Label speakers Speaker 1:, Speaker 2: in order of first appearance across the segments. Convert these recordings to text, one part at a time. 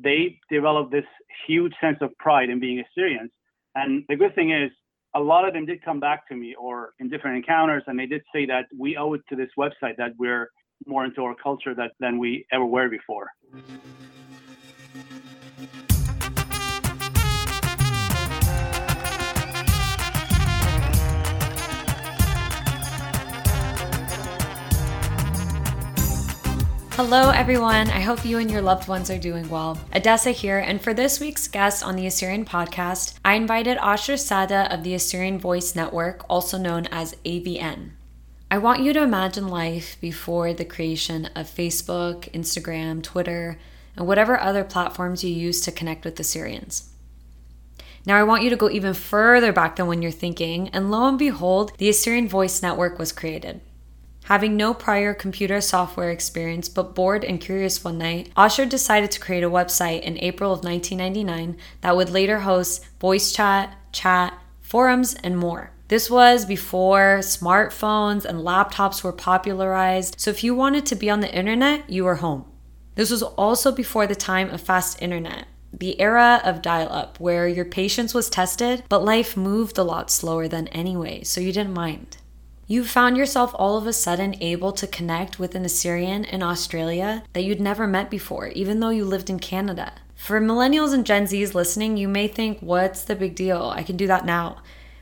Speaker 1: they developed this huge sense of pride in being Assyrians. And the good thing is, a lot of them did come back to me or in different encounters, and they did say that we owe it to this website that we're more into our culture that, than we ever were before.
Speaker 2: Hello, everyone. I hope you and your loved ones are doing well. Adessa here, and for this week's guest on the Assyrian podcast, I invited Ashur Sada of the Assyrian Voice Network, also known as AVN. I want you to imagine life before the creation of Facebook, Instagram, Twitter, and whatever other platforms you use to connect with Assyrians. Now, I want you to go even further back than when you're thinking, and lo and behold, the Assyrian Voice Network was created. Having no prior computer software experience but bored and curious one night, Ashur decided to create a website in April of 1999 that would later host voice chat, chat, forums, and more. This was before smartphones and laptops were popularized, so if you wanted to be on the internet, you were home. This was also before the time of fast internet, the era of dial up, where your patience was tested, but life moved a lot slower than anyway, so you didn't mind. You found yourself all of a sudden able to connect with an Assyrian in Australia that you'd never met before, even though you lived in Canada. For millennials and Gen Zs listening, you may think, what's the big deal? I can do that now.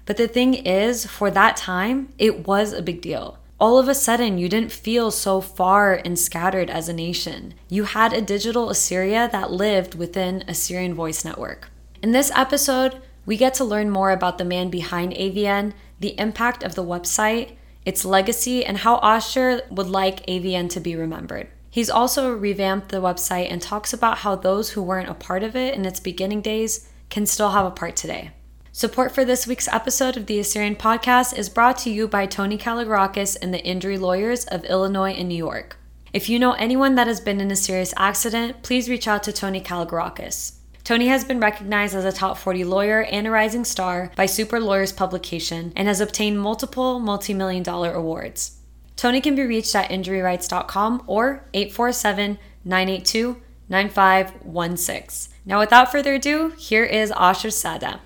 Speaker 2: But the thing is, for that time, it was a big deal. All of a sudden, you didn't feel so far and scattered as a nation. You had a digital Assyria that lived within Assyrian Voice Network. In this episode, we get to learn more about the man behind AVN, the impact of the website, its legacy, and how Ashur would like AVN to be remembered. He's also revamped the website and talks about how those who weren't a part of it in its beginning days can still have a part today. Support for this week's episode of the Assyrian podcast is brought to you by Tony Kalogerakis and the injury lawyers of Illinois and New York. If you know anyone that has been in a serious accident, please reach out to Tony Kalogerakis. Tony has been recognized as a top 40 lawyer and a rising star by Super Lawyers publication and has obtained multiple multi million dollar awards. Tony can be reached at injuryrights.com or 847 982 9516. Now, without further ado, here is Ashur Sada.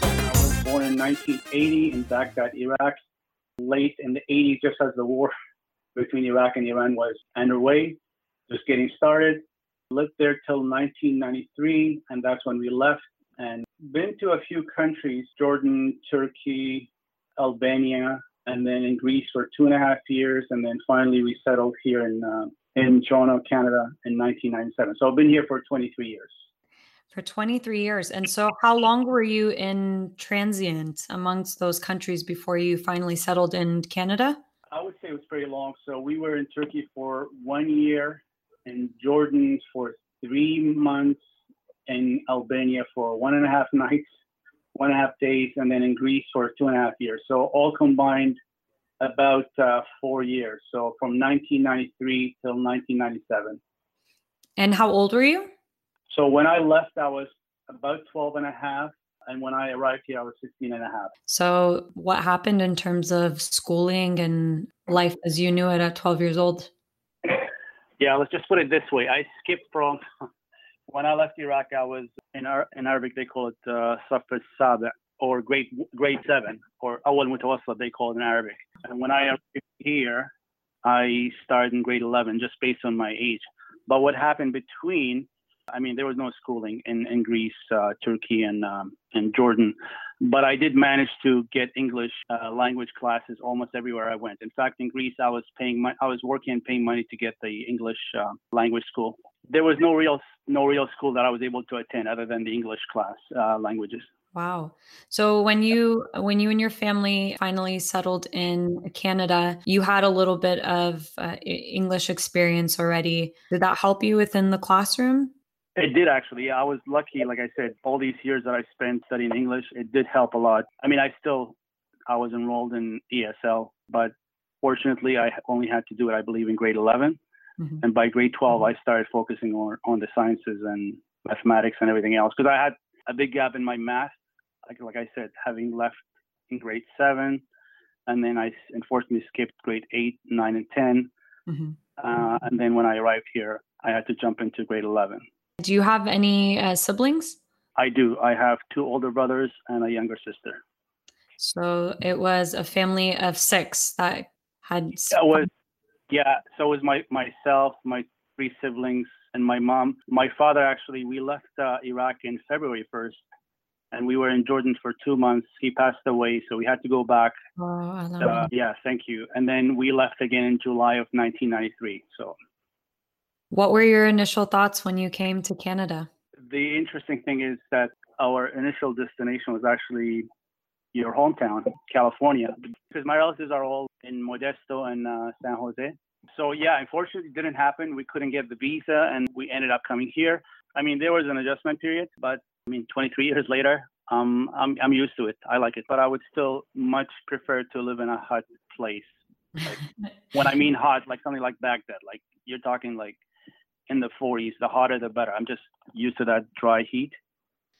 Speaker 1: I was born in 1980 in Baghdad, Iraq. Late in the 80s, just as the war between Iraq and Iran was underway, just getting started. Lived there till 1993, and that's when we left. And been to a few countries: Jordan, Turkey, Albania, and then in Greece for two and a half years, and then finally we settled here in uh, in Toronto, Canada, in 1997. So I've been here for 23 years.
Speaker 2: For 23 years. And so, how long were you in transient amongst those countries before you finally settled in Canada?
Speaker 1: I would say it was pretty long. So we were in Turkey for one year, in Jordan for three months, in Albania for one and a half nights, one and a half days, and then in Greece for two and a half years. So all combined, about uh, four years. So from 1993 till 1997.
Speaker 2: And how old were you?
Speaker 1: So when I left, I was about 12 and a half. And when I arrived here, I was 16 and a half.
Speaker 2: So, what happened in terms of schooling and life as you knew it at 12 years old?
Speaker 1: Yeah, let's just put it this way. I skipped from when I left Iraq. I was in Ar- in Arabic they call it uh, Safar or grade grade seven or Awal Mutawassat they call it in Arabic. And when I arrived here, I started in grade 11 just based on my age. But what happened between I mean, there was no schooling in, in Greece, uh, Turkey, and um, and Jordan, but I did manage to get English uh, language classes almost everywhere I went. In fact, in Greece, I was paying my, I was working and paying money to get the English uh, language school. There was no real no real school that I was able to attend other than the English class uh, languages.
Speaker 2: Wow. So when you when you and your family finally settled in Canada, you had a little bit of uh, English experience already. Did that help you within the classroom?
Speaker 1: It did actually. I was lucky. Like I said, all these years that I spent studying English, it did help a lot. I mean, I still, I was enrolled in ESL, but fortunately, I only had to do it, I believe, in grade 11. Mm-hmm. And by grade 12, I started focusing on, on the sciences and mathematics and everything else because I had a big gap in my math. Like, like I said, having left in grade seven, and then I unfortunately skipped grade eight, nine, and 10 mm-hmm. uh, and then when I arrived here, I had to jump into grade eleven.
Speaker 2: Do you have any uh, siblings?
Speaker 1: I do. I have two older brothers and a younger sister.
Speaker 2: So it was a family of six that had. It
Speaker 1: was, yeah. So it was my myself, my three siblings, and my mom. My father actually, we left uh, Iraq in February first, and we were in Jordan for two months. He passed away, so we had to go back.
Speaker 2: Oh, I
Speaker 1: uh, yeah, thank you. And then we left again in July of 1993. So,
Speaker 2: what were your initial thoughts when you came to Canada?
Speaker 1: The interesting thing is that our initial destination was actually your hometown, California, because my relatives are all in Modesto and uh, San Jose. So yeah, unfortunately, it didn't happen. We couldn't get the visa, and we ended up coming here. I mean, there was an adjustment period, but I mean, 23 years later, um, I'm I'm used to it. I like it, but I would still much prefer to live in a hot place. Like, when I mean hot, like something like Baghdad, like you're talking like in the 40s. The hotter, the better. I'm just used to that dry heat.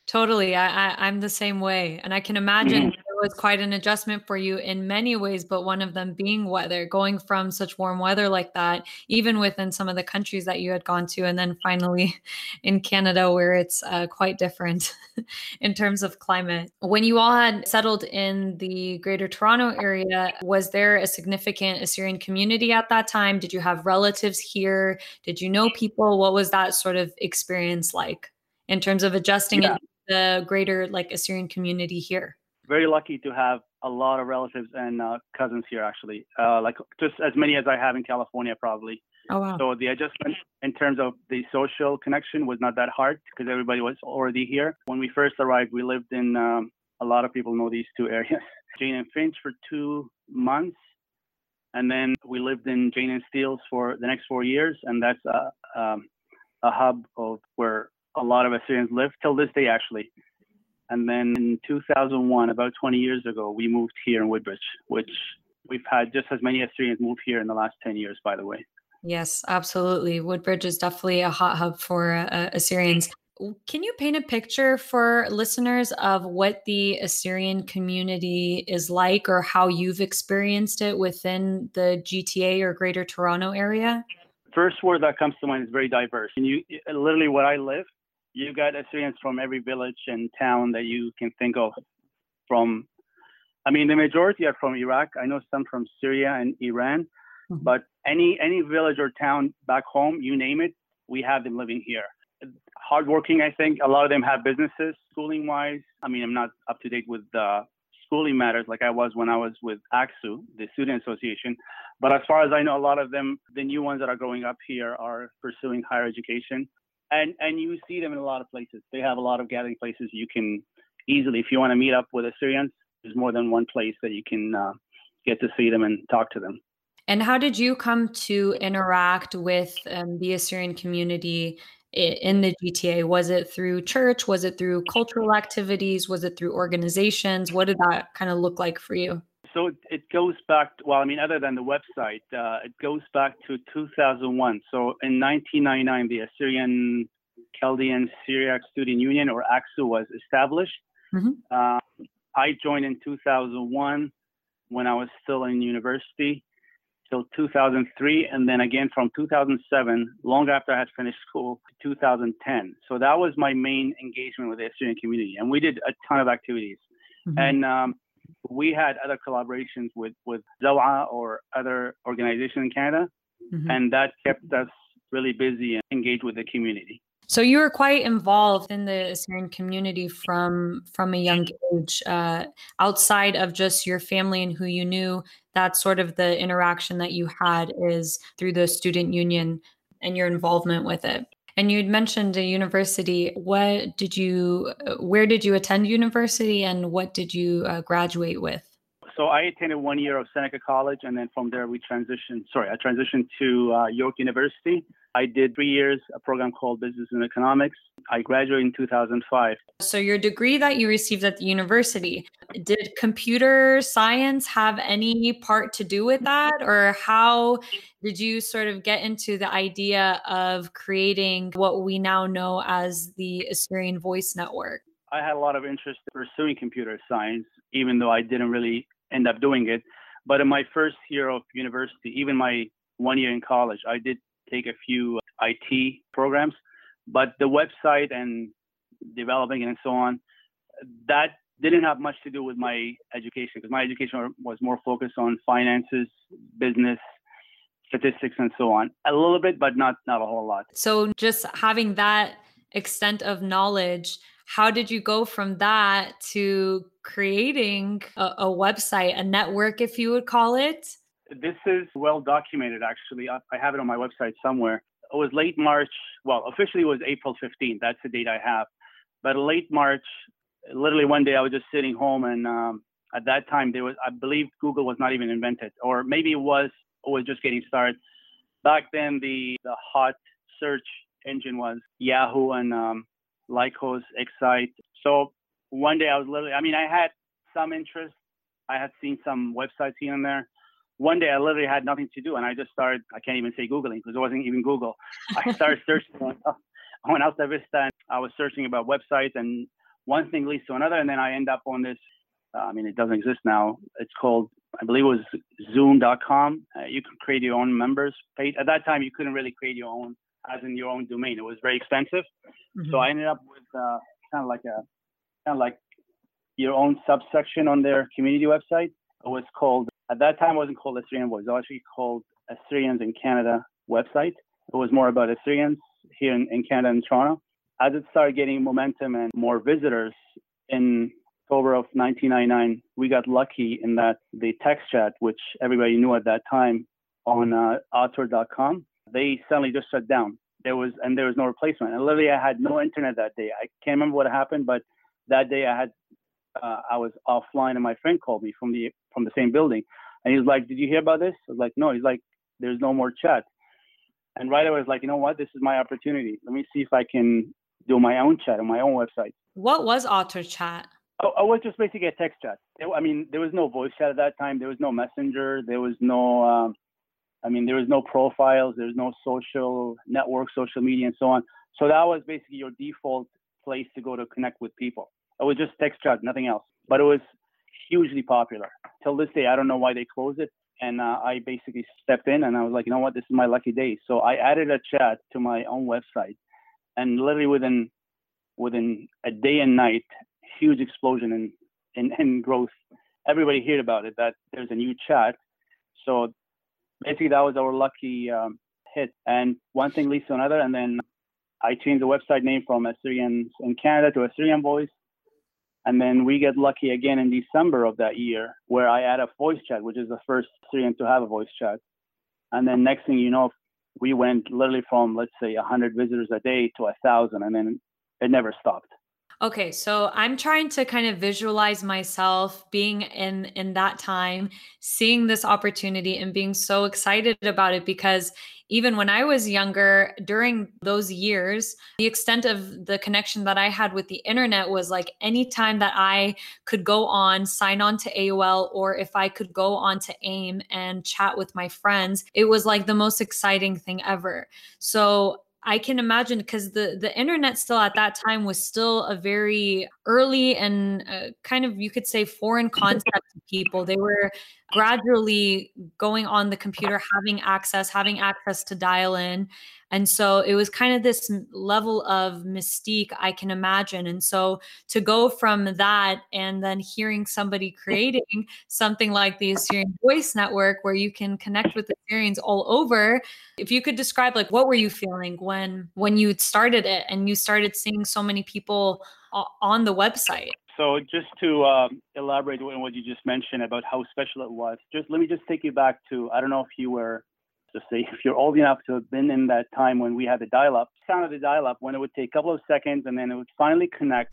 Speaker 2: Totally. I, I am the same way. And I can imagine mm-hmm. Was quite an adjustment for you in many ways, but one of them being weather, going from such warm weather like that, even within some of the countries that you had gone to, and then finally in Canada, where it's uh, quite different in terms of climate. When you all had settled in the greater Toronto area, was there a significant Assyrian community at that time? Did you have relatives here? Did you know people? What was that sort of experience like? in terms of adjusting yeah the greater like Assyrian community here?
Speaker 1: Very lucky to have a lot of relatives and uh, cousins here, actually. Uh, like just as many as I have in California, probably.
Speaker 2: Oh wow!
Speaker 1: So the adjustment in terms of the social connection was not that hard because everybody was already here. When we first arrived, we lived in. Um, a lot of people know these two areas, Jane and Finch, for two months, and then we lived in Jane and Steeles for the next four years, and that's a um, a hub of where a lot of Assyrians live till this day, actually. And then in 2001, about 20 years ago, we moved here in Woodbridge, which we've had just as many Assyrians move here in the last 10 years, by the way.
Speaker 2: Yes, absolutely. Woodbridge is definitely a hot hub for uh, Assyrians. Can you paint a picture for listeners of what the Assyrian community is like or how you've experienced it within the GTA or Greater Toronto area?
Speaker 1: First word that comes to mind is very diverse. And you literally where I live, you got Assyrians from every village and town that you can think of. From, I mean, the majority are from Iraq. I know some from Syria and Iran, mm-hmm. but any any village or town back home, you name it, we have them living here. Hardworking, I think. A lot of them have businesses. Schooling wise, I mean, I'm not up to date with the schooling matters like I was when I was with AXU, the Student Association. But as far as I know, a lot of them, the new ones that are growing up here, are pursuing higher education and and you see them in a lot of places. They have a lot of gathering places. You can easily, if you want to meet up with Assyrians, there's more than one place that you can uh, get to see them and talk to them.
Speaker 2: And how did you come to interact with um, the Assyrian community in the GTA? Was it through church? Was it through cultural activities? Was it through organizations? What did that kind of look like for you?
Speaker 1: So it, it, goes back, to, well, I mean, other than the website, uh, it goes back to 2001. So in 1999, the Assyrian Chaldean Syriac Student Union, or ACSU, was established. Mm-hmm. Uh, I joined in 2001 when I was still in university till 2003, and then again from 2007, long after I had finished school, to 2010. So that was my main engagement with the Assyrian community, and we did a ton of activities. Mm-hmm. And um, we had other collaborations with with Zawa or other organizations in Canada, mm-hmm. and that kept us really busy and engaged with the community.
Speaker 2: So you were quite involved in the Assyrian community from from a young age, uh, outside of just your family and who you knew. That's sort of the interaction that you had is through the student union and your involvement with it. And you'd mentioned a university. What did you, where did you attend university and what did you uh, graduate with?
Speaker 1: So I attended one year of Seneca College, and then from there we transitioned. Sorry, I transitioned to uh, York University. I did three years a program called Business and Economics. I graduated in 2005.
Speaker 2: So your degree that you received at the university, did computer science have any part to do with that, or how did you sort of get into the idea of creating what we now know as the Assyrian Voice Network?
Speaker 1: I had a lot of interest in pursuing computer science, even though I didn't really end up doing it. But in my first year of university, even my one year in college, I did take a few IT programs, but the website and developing and so on, that didn't have much to do with my education because my education was more focused on finances, business, statistics, and so on. A little bit, but not not a whole lot.
Speaker 2: So just having that extent of knowledge, how did you go from that to creating a, a website, a network, if you would call it?
Speaker 1: This is well documented, actually. I, I have it on my website somewhere. It was late March. Well, officially it was April 15th. That's the date I have. But late March, literally one day I was just sitting home and um, at that time there was I believe Google was not even invented or maybe it was it was just getting started. Back then the the hot search engine was Yahoo and um, Lycos, Excite. So one day I was literally I mean I had some interest. I had seen some websites here and there. One day I literally had nothing to do and I just started I can't even say Googling because it wasn't even Google. I started searching on, on Alta Vista and I was searching about websites and one thing leads to another, and then I end up on this. Uh, I mean, it doesn't exist now. It's called, I believe it was Xoom.com. Uh, you can create your own members page. At that time, you couldn't really create your own, as in your own domain. It was very expensive. Mm-hmm. So I ended up with uh, kind of like a, kind of like your own subsection on their community website. It was called, at that time, it wasn't called Assyrian Voice. It was actually called Assyrians in Canada website. It was more about Assyrians here in, in Canada and Toronto as it started getting momentum and more visitors in October of 1999, we got lucky in that the text chat, which everybody knew at that time on uh, author.com, they suddenly just shut down. There was and there was no replacement. And literally, I had no internet that day. I can't remember what happened, but that day I had uh, I was offline, and my friend called me from the from the same building, and he's like, "Did you hear about this?" I was like, "No." He's like, "There's no more chat." And right away, I was like, "You know what? This is my opportunity. Let me see if I can do my own chat on my own website.
Speaker 2: What was Otter Chat?
Speaker 1: Oh, I was just basically a text chat. I mean, there was no voice chat at that time. There was no messenger. There was no, um, I mean, there was no profiles. There was no social network, social media, and so on. So that was basically your default place to go to connect with people. It was just text chat, nothing else. But it was hugely popular. Till this day, I don't know why they closed it. And uh, I basically stepped in and I was like, you know what, this is my lucky day. So I added a chat to my own website and literally within within a day and night, huge explosion in in, in growth. Everybody heard about it that there's a new chat. So basically, that was our lucky um, hit. And one thing leads to another, and then I changed the website name from Assyrians in Canada to Assyrian Voice. And then we get lucky again in December of that year, where I add a voice chat, which is the first Assyrian to have a voice chat. And then next thing you know, we went literally from let's say 100 visitors a day to a thousand and then it never stopped
Speaker 2: okay so i'm trying to kind of visualize myself being in in that time seeing this opportunity and being so excited about it because even when I was younger, during those years, the extent of the connection that I had with the internet was like anytime that I could go on, sign on to AOL, or if I could go on to AIM and chat with my friends, it was like the most exciting thing ever. So I can imagine because the the internet still at that time was still a very early and uh, kind of you could say foreign concept to people. They were gradually going on the computer, having access, having access to dial in, and so it was kind of this level of mystique I can imagine. And so to go from that and then hearing somebody creating something like the Assyrian Voice Network where you can connect with Assyrians all over, if you could describe like what were you feeling when when you started it and you started seeing so many people on the website?
Speaker 1: So just to um, elaborate on what you just mentioned about how special it was, just let me just take you back to I don't know if you were to say if you're old enough to have been in that time when we had the dial-up, sound of the dial-up when it would take a couple of seconds and then it would finally connect.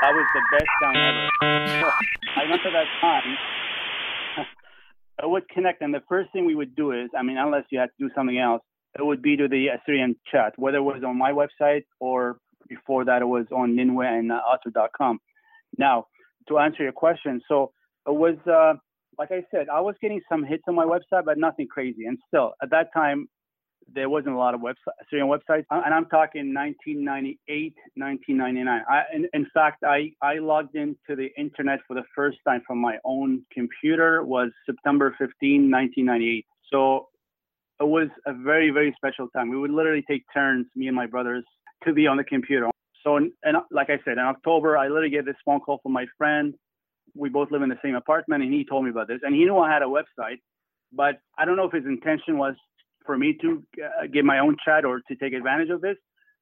Speaker 1: That was the best sound ever. I remember that time. it would connect, and the first thing we would do is, I mean, unless you had to do something else, it would be to the Assyrian chat, whether it was on my website or before that it was on Ninwe and uh. Now, to answer your question, so it was uh, like I said, I was getting some hits on my website, but nothing crazy. And still, at that time, there wasn't a lot of website, Assyrian websites, uh, and I'm talking 1998, 1999. I, in, in fact, I, I logged into the internet for the first time from my own computer was September 15, 1998. So it was a very, very special time. We would literally take turns, me and my brothers, to be on the computer. So, and like I said, in October, I literally get this phone call from my friend. We both live in the same apartment, and he told me about this. And he knew I had a website, but I don't know if his intention was for me to uh, get my own chat or to take advantage of this.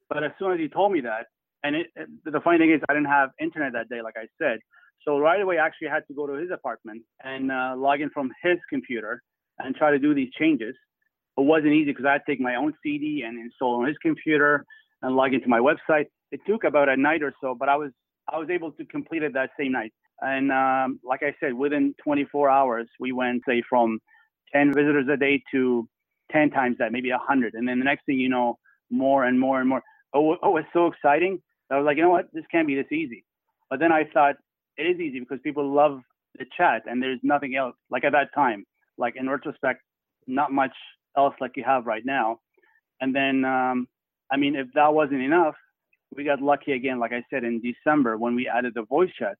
Speaker 1: But as soon as he told me that, and it, the funny thing is, I didn't have internet that day, like I said. So right away, I actually had to go to his apartment and uh, log in from his computer and try to do these changes. It wasn't easy because I had to take my own CD and install on his computer and log into my website. It took about a night or so, but I was I was able to complete it that same night. And um, like I said, within 24 hours, we went say from 10 visitors a day to 10 times that, maybe 100. And then the next thing you know, more and more and more. Oh, oh, it's so exciting. I was like, you know what? This can't be this easy. But then I thought it is easy because people love the chat and there's nothing else. Like at that time, like in retrospect, not much else like you have right now. And then, um, I mean, if that wasn't enough, we got lucky again, like I said, in December when we added the voice chat.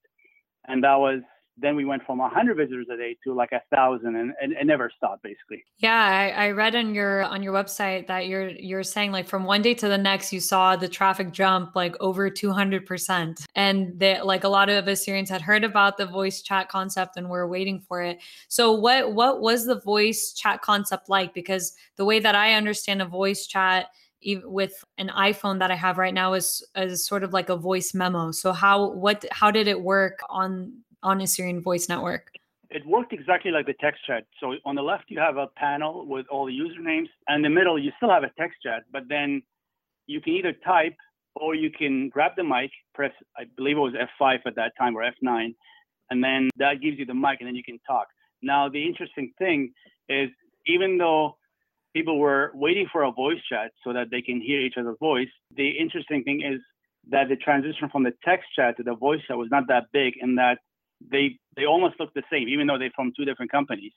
Speaker 1: And that was then we went from 100 visitors a day to like a thousand and, and it never stopped basically.
Speaker 2: Yeah I, I, read on your on your website that you're you're saying like from one day to the next you saw the traffic jump like over 200% and that like a lot of assyrians had heard about the voice chat concept and were waiting for it. So what what was the voice chat concept like? Because the way that i understand a voice chat with an iPhone that I have right now is is sort of like a voice memo. So how what how did it work on on Assyrian Voice Network?
Speaker 1: It worked exactly like the text chat. So on the left, you have a panel with all the usernames, and in the middle, you still have a text chat, but then you can either type or you can grab the mic, press, I believe it was F5 at that time or F9, and then that gives you the mic, and then you can talk. Now, the interesting thing is, even though people were waiting for a voice chat so that they can hear each other's voice, the interesting thing is that the transition from the text chat to the voice chat was not that big in that they they almost look the same, even though they're from two different companies.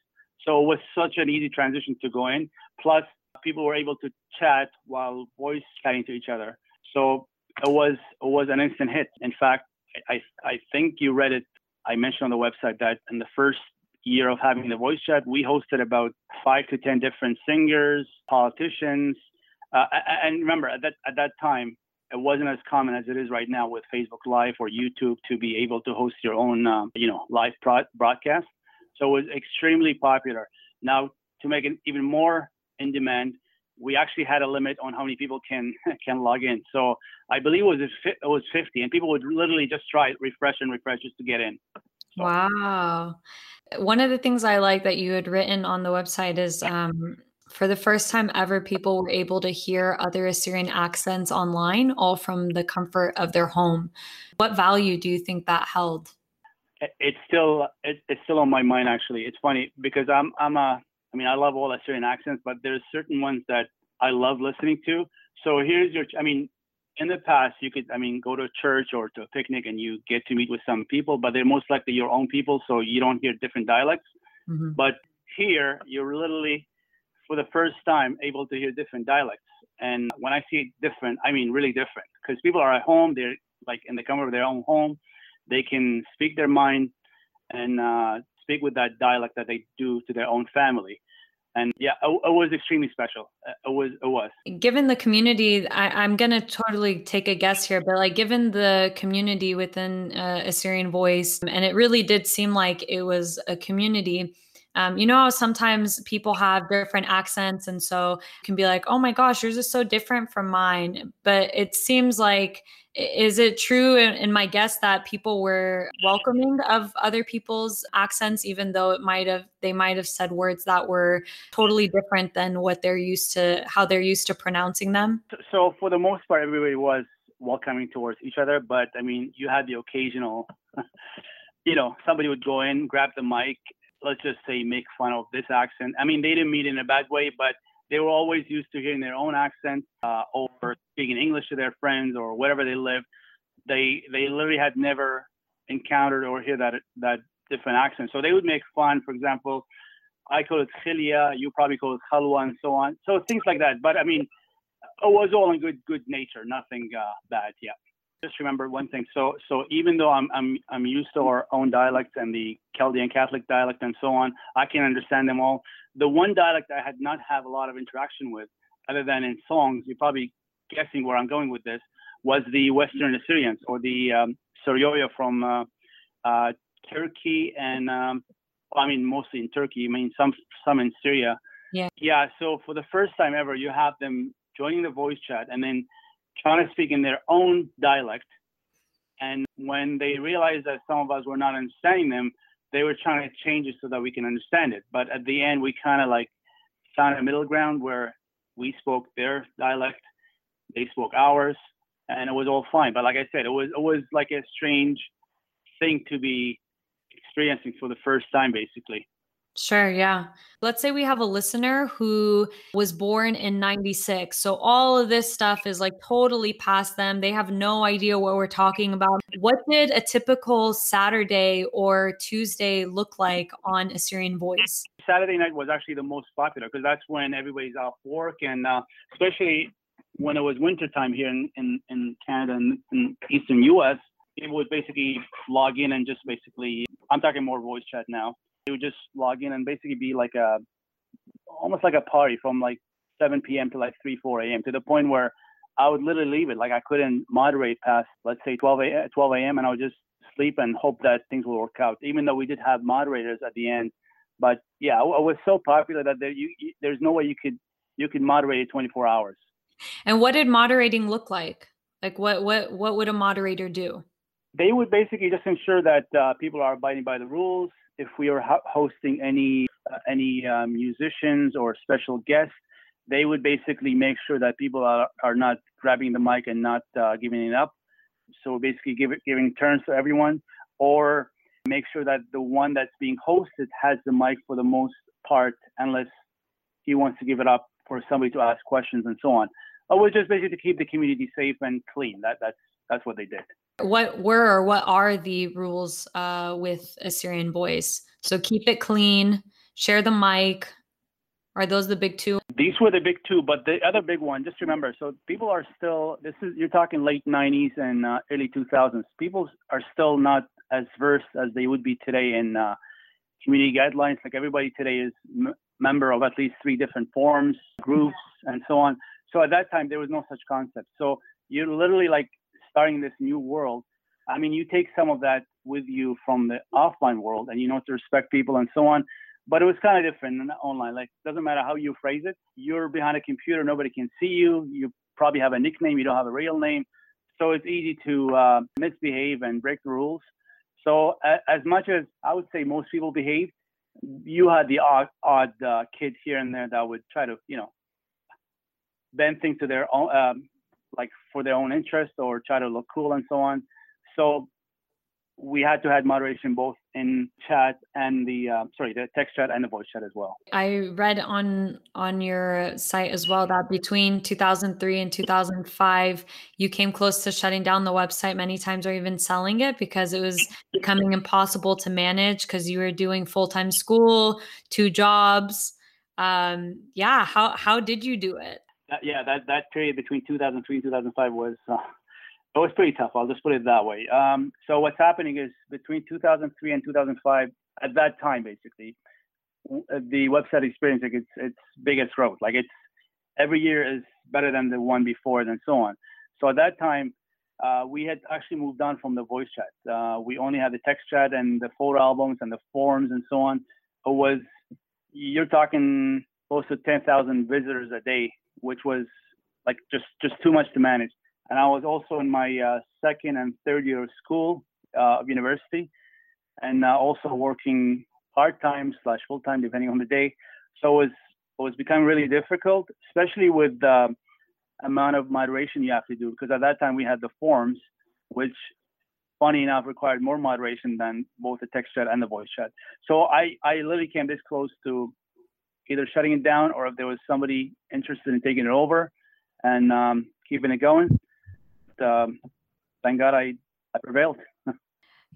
Speaker 1: So it was such an easy transition to go in. Plus, people were able to chat while voice chatting to each other. So it was it was an instant hit. In fact, I I think you read it. I mentioned on the website that in the first year of having the voice chat, we hosted about five to ten different singers, politicians, uh, and remember at that at that time it wasn't as common as it is right now with Facebook Live or YouTube to be able to host your own, um, you know, live pro- broadcast. So it was extremely popular. Now, to make it even more in demand, we actually had a limit on how many people can can log in. So I believe it was it was 50, and people would literally just try refresh and refresh just to get in.
Speaker 2: So. Wow. One of the things I like that you had written on the website is um, for the first time ever, people were able to hear other Assyrian accents online, all from the comfort of their home. What value do you think that held?
Speaker 1: It's still it's still on my mind actually. It's funny because I'm I'm a I mean I love all Assyrian accents, but there's certain ones that I love listening to. So here's your I mean in the past you could I mean go to a church or to a picnic and you get to meet with some people, but they're most likely your own people, so you don't hear different dialects. Mm-hmm. But here you're literally for the first time able to hear different dialects. And when I see different, I mean really different because people are at home, they're like in the comfort of their own home, they can speak their mind and uh, speak with that dialect that they do to their own family. And yeah, it, was extremely special. It was, it was.
Speaker 2: Given the community, I, am gonna totally take a guess here, but like given the community within uh, Assyrian Voice, and it really did seem like it was a community um, you know how sometimes people have different accents and so can be like oh my gosh yours is so different from mine. But it seems like is it true in, in my guess that people were welcoming of other people's accents even though it might have they might have said words that were totally different than what they're used to how they're used to pronouncing them?
Speaker 1: So for the most part everybody was welcoming towards each other but i mean you had the occasional you know somebody would go in grab the mic let's just say make fun of this accent. I mean, they didn't mean it in a bad way, but they were always used to hearing their own accent uh, or speaking English to their friends or wherever they lived. They they literally had never encountered or hear that that different accent. So they would make fun. For example, I call it khilia, you probably call it khalwa, and so on. So things like that. But I mean, it was all in good good nature, nothing uh, bad. Yeah. Just remember one thing. So so even though I'm I'm I'm used to our own dialects and the Chaldean Catholic dialect and so on, I can understand them all. The one dialect I had not have a lot of interaction with, other than in songs, you're probably guessing where I'm going with this, was the Western Assyrians or the um, Suryoya from uh, uh, Turkey and um, I mean mostly in Turkey. I mean some some in Syria.
Speaker 2: Yeah.
Speaker 1: Yeah. So for the first time ever, you have them joining the voice chat and then trying to speak in their own dialect. And when they realized that some of us were not understanding them, they were trying to change it so that we can understand it. But at the end, we kind of like found a middle ground where we spoke their dialect, they spoke ours, and it was all fine. But like I said, it was it was like a strange thing to be experiencing for the first time, basically.
Speaker 2: Sure, yeah. Let's say we have a listener who was born in 96. So all of this stuff is like totally past them. They have no idea what we're talking about. What did a typical Saturday or Tuesday look like on Assyrian Voice?
Speaker 1: Saturday night was actually the most popular because that's when everybody's off work and uh, especially when it was wintertime here in, in, in Canada and in eastern US, it would basically log in and just basically, I'm talking more voice chat now would just log in and basically be like a almost like a party from like 7 p.m. to like 3 4 a.m. to the point where I would literally leave it like I couldn't moderate past let's say 12 a 12 a.m. and I would just sleep and hope that things will work out. Even though we did have moderators at the end, but yeah, it was so popular that there you, there's no way you could you could moderate it 24 hours.
Speaker 2: And what did moderating look like? Like what what what would a moderator do?
Speaker 1: They would basically just ensure that uh, people are abiding by the rules if we are ho- hosting any uh, any uh, musicians or special guests, they would basically make sure that people are, are not grabbing the mic and not uh, giving it up. So basically, give it, giving turns to everyone, or make sure that the one that's being hosted has the mic for the most part, unless he wants to give it up for somebody to ask questions and so on. It was just basically to keep the community safe and clean. That that's that's what they did.
Speaker 2: What were or what are the rules uh, with Assyrian Voice? So keep it clean, share the mic. Are those the big two?
Speaker 1: These were the big two, but the other big one, just remember, so people are still, this is, you're talking late 90s and uh, early 2000s. People are still not as versed as they would be today in uh, community guidelines. Like everybody today is m- member of at least three different forums, groups, and so on. So at that time, there was no such concept. So you're literally like starting this new world, I mean, you take some of that with you from the offline world and you know to respect people and so on. But it was kind of different online. Like, doesn't matter how you phrase it. You're behind a computer, nobody can see you. You probably have a nickname, you don't have a real name. So it's easy to uh, misbehave and break the rules. So as much as I would say most people behave, you had the odd, odd uh, kid here and there that would try to, you know, bend things to their own, um, like for their own interest or try to look cool and so on. So we had to have moderation both in chat and the uh, sorry the text chat and the voice chat as well.
Speaker 2: I read on on your site as well that between 2003 and 2005 you came close to shutting down the website many times or even selling it because it was becoming impossible to manage because you were doing full-time school two jobs. Um, yeah how how did you do it
Speaker 1: that, yeah, that, that period between 2003 and 2005 was uh, it was pretty tough. I'll just put it that way. Um, so what's happening is between 2003 and 2005, at that time, basically, uh, the website experience like its its biggest growth. Like it's every year is better than the one before, and so on. So at that time, uh, we had actually moved on from the voice chat. Uh, we only had the text chat and the photo albums and the forums and so on. It was you're talking close to 10,000 visitors a day which was like just just too much to manage. And I was also in my uh, second and third year of school uh, of university, and uh, also working part time slash full time depending on the day. So it was it was becoming really difficult, especially with the amount of moderation you have to do. Because at that time we had the forms, which funny enough required more moderation than both the text chat and the voice chat. So I I literally came this close to either shutting it down or if there was somebody interested in taking it over and um, keeping it going. But, um, thank God I, I prevailed.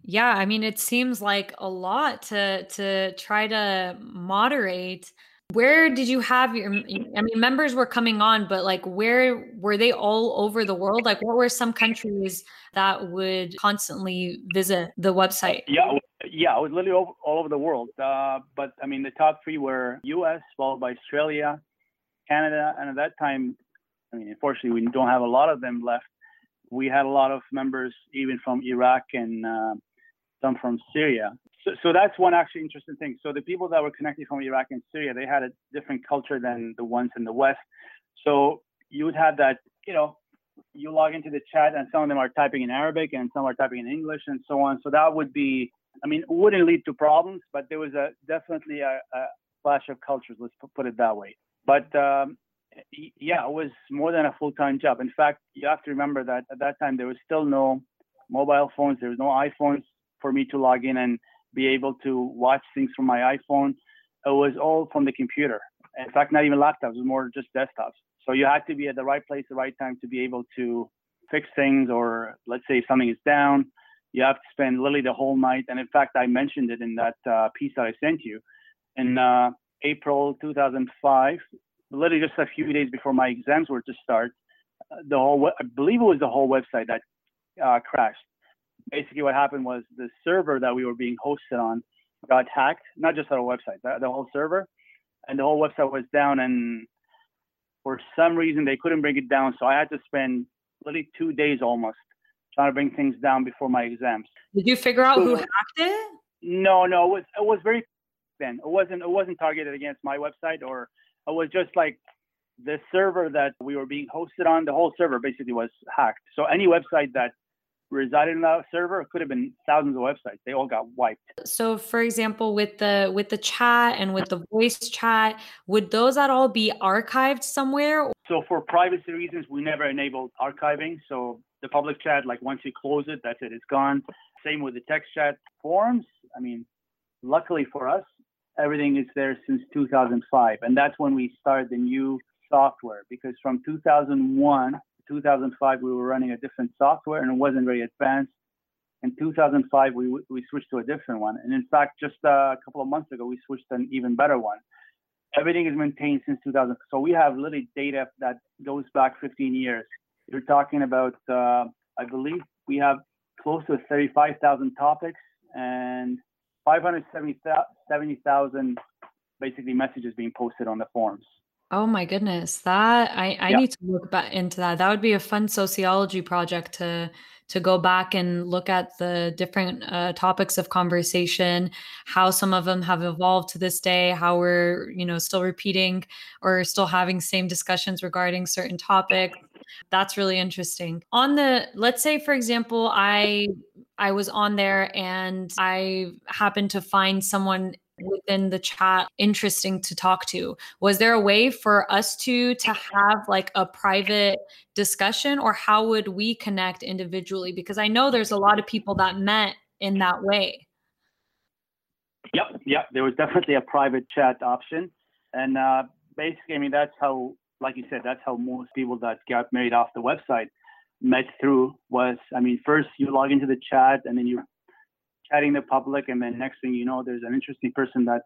Speaker 2: Yeah, I mean, it seems like a lot to to try to moderate. Where did you have your? I mean, members were coming on, but like, where were they all over the world? Like, what were some countries that would constantly visit the website?
Speaker 1: Yeah, yeah, it was literally all, all over the world. Uh, but I mean, the top three were U.S., followed by Australia, Canada, and at that time, I mean, unfortunately, we don't have a lot of them left. We had a lot of members, even from Iraq and uh, some from Syria. So, so that's one actually interesting thing. So the people that were connected from Iraq and Syria, they had a different culture than the ones in the West. So you would have that, you know, you log into the chat and some of them are typing in Arabic and some are typing in English and so on. So that would be, I mean, it wouldn't lead to problems, but there was a definitely a, a clash of cultures. Let's put it that way. But um, yeah, it was more than a full-time job. In fact, you have to remember that at that time there was still no mobile phones, there was no iPhones for me to log in and be able to watch things from my iPhone. It was all from the computer. In fact, not even laptops, it was more just desktops. So you had to be at the right place, the right time to be able to fix things, or let's say something is down, you have to spend literally the whole night. And in fact, I mentioned it in that uh, piece that I sent you. In uh, April 2005, literally just a few days before my exams were to start, uh, the whole I believe it was the whole website that uh, crashed. Basically, what happened was the server that we were being hosted on got hacked. Not just our website, the, the whole server, and the whole website was down. And for some reason, they couldn't bring it down. So I had to spend literally two days almost trying to bring things down before my exams.
Speaker 2: Did you figure out so, who hacked it?
Speaker 1: No, no, it was it was very then. It wasn't it wasn't targeted against my website or it was just like the server that we were being hosted on, the whole server basically was hacked. So any website that resided in that server could have been thousands of websites. They all got wiped.
Speaker 2: So for example, with the with the chat and with the voice chat, would those at all be archived somewhere?
Speaker 1: So for privacy reasons, we never enabled archiving. So the public chat, like once you close it, that's it, it's gone. Same with the text chat forums. I mean, luckily for us, everything is there since 2005. And that's when we started the new software because from 2001 to 2005, we were running a different software and it wasn't very advanced. In 2005, we, we switched to a different one. And in fact, just a couple of months ago, we switched to an even better one. Everything is maintained since 2000. So we have literally data that goes back 15 years. You're talking about, uh, I believe we have close to 35,000 topics and 570,000 basically messages being posted on the forums.
Speaker 2: Oh my goodness. That I, I need to look back into that. That would be a fun sociology project to to go back and look at the different uh, topics of conversation, how some of them have evolved to this day, how we're, you know, still repeating or still having same discussions regarding certain topics. That's really interesting. On the let's say for example, I I was on there and I happened to find someone within the chat interesting to talk to. Was there a way for us to to have like a private discussion or how would we connect individually? Because i know there's a lot of people that met in that way.
Speaker 1: Yep yep there was definitely a private chat option. And uh basically i mean that's how like you said that's how most people that got married off the website met through was i mean first you log into the chat and then you're chatting the public, and then next thing you know, there's an interesting person that's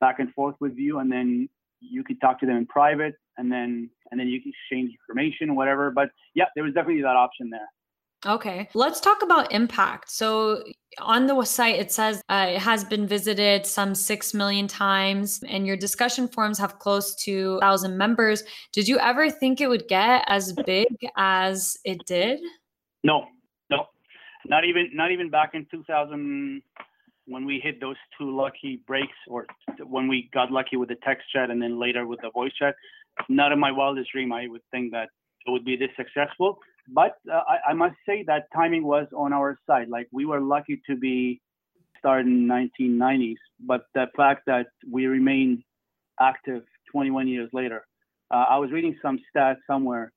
Speaker 1: back and forth with you, and then you could talk to them in private, and then and then you can exchange information, whatever. But yeah, there was definitely that option there.
Speaker 2: Okay, let's talk about impact. So on the site, it says uh, it has been visited some 6 million times, and your discussion forums have close to 1,000 members. Did you ever think it would get as big as it did?
Speaker 1: No, no. not even not even back in 2000 when we hit those two lucky breaks, or when we got lucky with the text chat and then later with the voice chat. Not in my wildest dream I would think that it would be this successful. But uh, I, I must say that timing was on our side. Like we were lucky to be started in 1990s, but the fact that we remain active 21 years later. Uh, I was reading some stats somewhere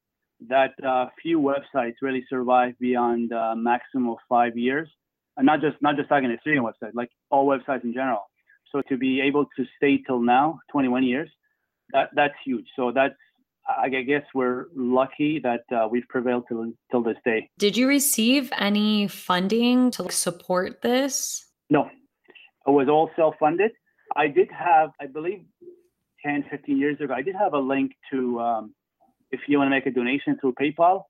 Speaker 1: that uh, few websites really survive beyond uh, maximum of five years, and not just not just talking Assyrian website, like all websites in general. So to be able to stay till now, 21 years, that that's huge. So that's I guess we're lucky that uh, we've prevailed till till this day.
Speaker 2: Did you receive any funding to support this?
Speaker 1: No, it was all self-funded. I did have, I believe, 10, 15 years ago, I did have a link to um, if you want to make a donation through PayPal,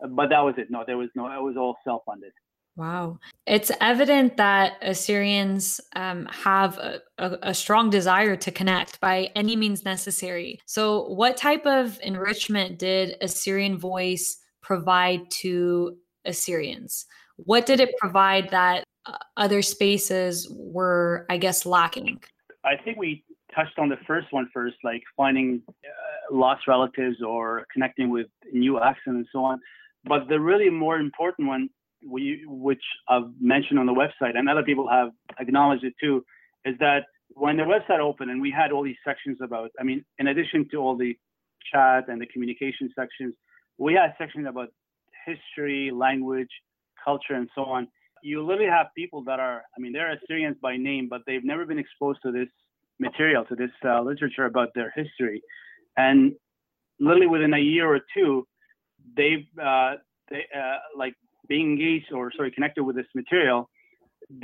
Speaker 1: but that was it. No, there was no. It was all self-funded.
Speaker 2: Wow. It's evident that Assyrians um, have a, a, a, strong desire to connect by any means necessary. So, what type of enrichment did Assyrian Voice provide to Assyrians? What did it provide that uh, other spaces were, I guess, lacking?
Speaker 1: I think we touched on the first one first, like finding uh, lost relatives or connecting with new accents and so on. But the really more important one we, which I've mentioned on the website, and other people have acknowledged it too, is that when the website opened and we had all these sections about, I mean, in addition to all the chat and the communication sections, we had sections about history, language, culture, and so on. You literally have people that are, I mean, they're Assyrians by name, but they've never been exposed to this material, to this uh, literature about their history. And literally within a year or two, they've, uh, they, uh, like being engaged or sorry connected with this material,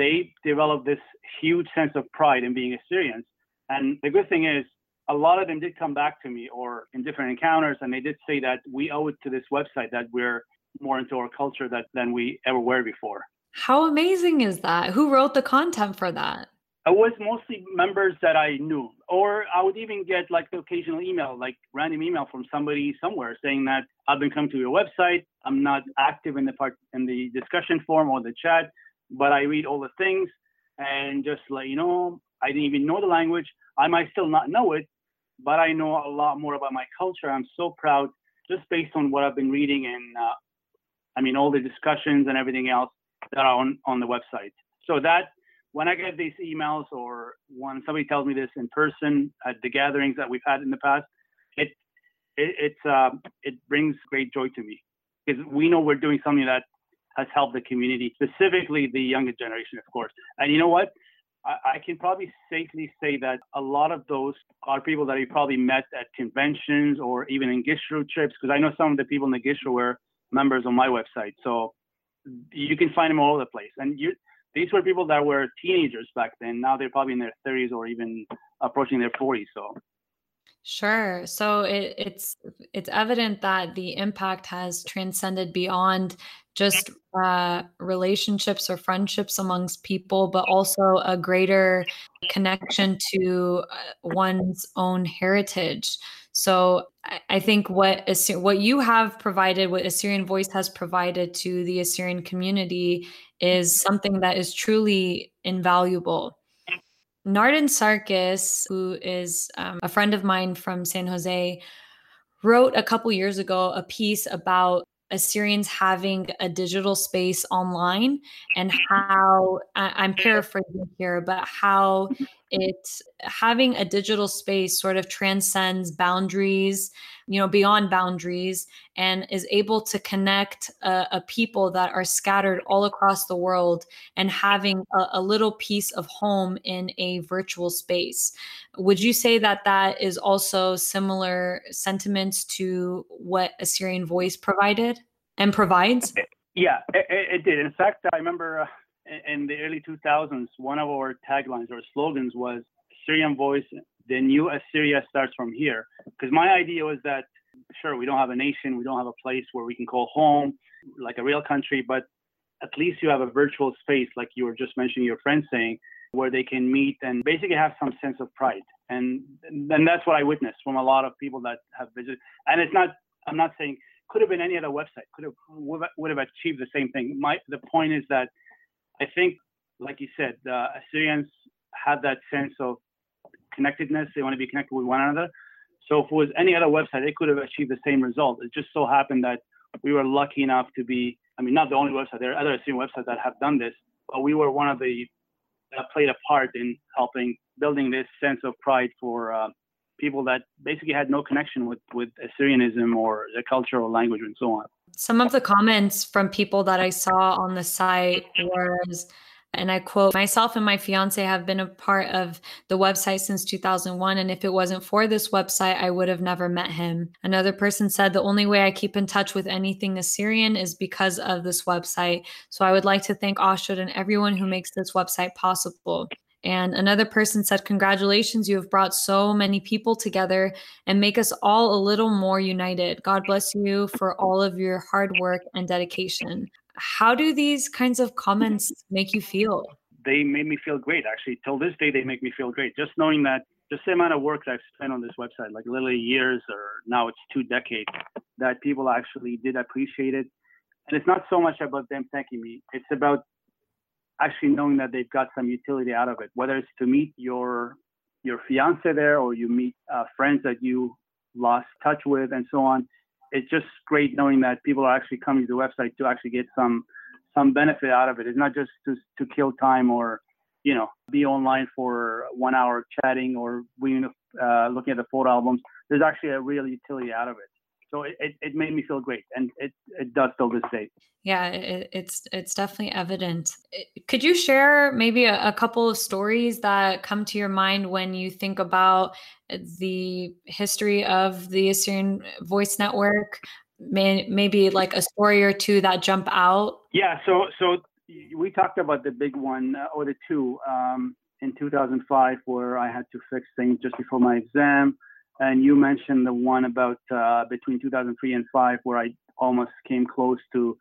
Speaker 1: they develop this huge sense of pride in being Assyrians. And the good thing is, a lot of them did come back to me or in different encounters, and they did say that we owe it to this website that we're more into our culture that, than we ever were before.
Speaker 2: How amazing is that? Who wrote the content for that?
Speaker 1: It was mostly members that I knew, or I would even get like the occasional email, like random email from somebody somewhere saying that I've been coming to your website. I'm not active in the part in the discussion forum or the chat, but I read all the things and just like you know, I didn't even know the language. I might still not know it, but I know a lot more about my culture. I'm so proud just based on what I've been reading and uh, I mean all the discussions and everything else that are on on the website. So that when I get these emails or when somebody tells me this in person at the gatherings that we've had in the past, it it uh, it brings great joy to me because we know we're doing something that has helped the community, specifically the younger generation, of course. And you know what? I, I can probably safely say that a lot of those are people that you probably met at conventions or even in Gishru trips, because I know some of the people in the Gishru were members on my website. So you can find them all over the place. And you, these were people that were teenagers back then. Now they're probably in their 30s or even approaching their 40s. So
Speaker 2: Sure. So it, it's it's evident that the impact has transcended beyond just uh, relationships or friendships amongst people, but also a greater connection to uh, one's own heritage. So I think what what you have provided, what Assyrian Voice has provided to the Assyrian community, is something that is truly invaluable. Nardan Sarkis, who is um, a friend of mine from San Jose, wrote a couple years ago a piece about Assyrians having a digital space online and how I'm paraphrasing here, but how it having a digital space sort of transcends boundaries, you know, beyond boundaries, and is able to connect a, a people that are scattered all across the world and having a, a little piece of home in a virtual space. Would you say that that is also similar sentiments to what Assyrian Voice provided and provides?
Speaker 1: Yeah, it, it did. In fact, I remember uh, in the early 2000s, one of our taglines or slogans was Assyrian Voice, the new Assyria starts from here. Because my idea was that, sure, we don't have a nation, we don't have a place where we can call home, like a real country, but at least you have a virtual space, like you were just mentioning your friend saying, where they can meet and basically have some sense of pride. And and that's what I witnessed from a lot of people that have visited. And it's not, I'm not saying could have been any other website, could have would have achieved the same thing. My the point is that I think, like you said, the Assyrians had that sense of connectedness. They want to be connected with one another. So if it was any other website, they could have achieved the same result. It just so happened that we were lucky enough to be, I mean, not the only website. There are other Assyrian websites that have done this, but we were one of the that played a part in helping building this sense of pride for uh, people that basically had no connection with with Assyrianism or the culture or language and so on.
Speaker 2: Some of the comments from people that I saw on the site was And I quote, myself and my fiance have been a part of the website since 2001. And if it wasn't for this website, I would have never met him. Another person said, the only way I keep in touch with anything Assyrian is because of this website. So I would like to thank Asher and everyone who makes this website possible. And another person said, Congratulations, you have brought so many people together and make us all a little more united. God bless you for all of your hard work and dedication. How do these kinds of comments make you feel?
Speaker 1: They made me feel great, actually. Till this day, they make me feel great. Just knowing that just the amount of work that I've spent on this website, like literally years or now it's two decades, that people actually did appreciate it. And it's not so much about them thanking me, it's about actually knowing that they've got some utility out of it, whether it's to meet your your fiance there or you meet uh, friends that you lost touch with and so on. It's just great knowing that people are actually coming to the website to actually get some some benefit out of it. It's not just to to kill time or you know be online for one hour chatting or we uh, looking at the photo albums. There's actually a real utility out of it so it, it, it, made me feel great and it, it does till this day
Speaker 2: yeah it, it's it's definitely evident. Could you share maybe a, a, couple of stories that come to your mind when you think about the history of the assyrian voice network? May, maybe like a story or two that jump out?
Speaker 1: Yeah so so we talked about the big one uh, or the two um, in 2005 where i had to fix things just before my exam and you mentioned the one about uh, between 2003 and 5 where I almost came close to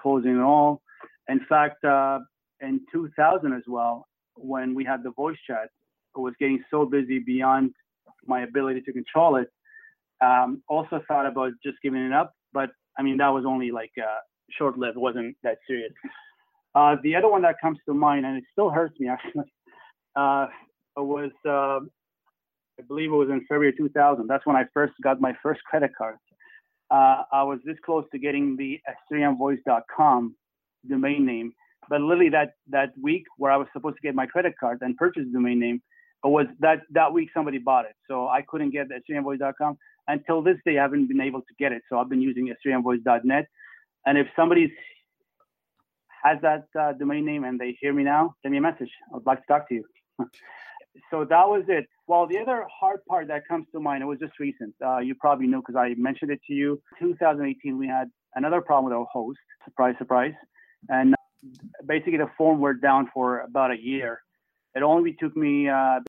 Speaker 1: closing it all. In fact, uh, in 2000 as well, when we had the voice chat, I was getting so busy beyond my ability to control it. Um, also thought about just giving it up, but I mean that was only like uh, short-lived. It wasn't that serious. Uh, the other one that comes to mind, and it still hurts me actually, uh, was uh, I believe it was in February 2000. That's when I first got my first credit card. Uh, I was this close to getting the AssyrianVoice.com domain name, but literally that that week where I was supposed to get my credit card and purchase the domain name, it was that that week somebody bought it, so I couldn't get the AssyrianVoice.com until this day. I haven't been able to get it, so I've been using AssyrianVoice.net. And if somebody has that uh, domain name and they hear me now, send me a message. I'd like to talk to you. so that was it. Well, the other hard part that comes to mind, it was just recent. Uh, you probably know because I mentioned it to you. 2018, we had another problem with our host. Surprise, surprise. And basically, the form were down for about a year. It only took me uh,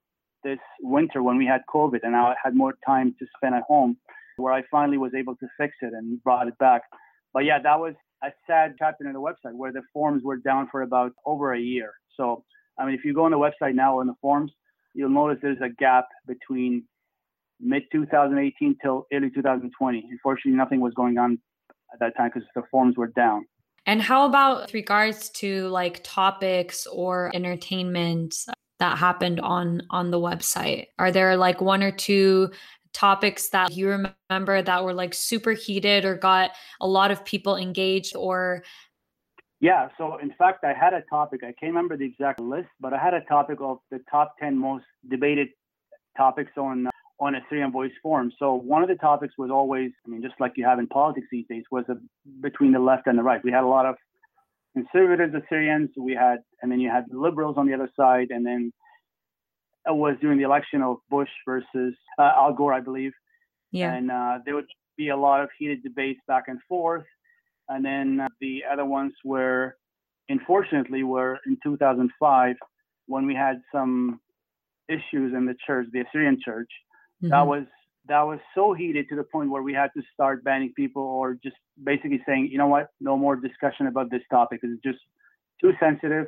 Speaker 1: this winter when we had COVID and I had more time to spend at home, where I finally was able to fix it and brought it back. But yeah, that was a sad chapter in the website where the forms were down for about over a year. So, I mean, if you go on the website now on the forms, you'll notice there's a gap between mid 2018 till early 2020. Unfortunately, nothing was going on at that time because the forms were down.
Speaker 2: And how about with regards to like topics or entertainment that happened on on the website? Are there like one or two topics that you remember that were like super heated or got a lot of people engaged or
Speaker 1: yeah, so in fact, I had a topic. I can't remember the exact list, but I had a topic of the top 10 most debated topics on on Assyrian Voice Forum. So one of the topics was always, I mean, just like you have in politics these days, was a, between the left and the right. We had a lot of conservatives Assyrians. We had, and then you had liberals on the other side, and then it was during the election of Bush versus uh, Al Gore, I believe.
Speaker 2: Yeah.
Speaker 1: And uh, there would be a lot of heated debates back and forth. And then uh, the other ones were, unfortunately, were in 2005 when we had some issues in the church, the Assyrian church. Mm-hmm. That was that was so heated to the point where we had to start banning people or just basically saying, you know what, no more discussion about this topic because it's just too sensitive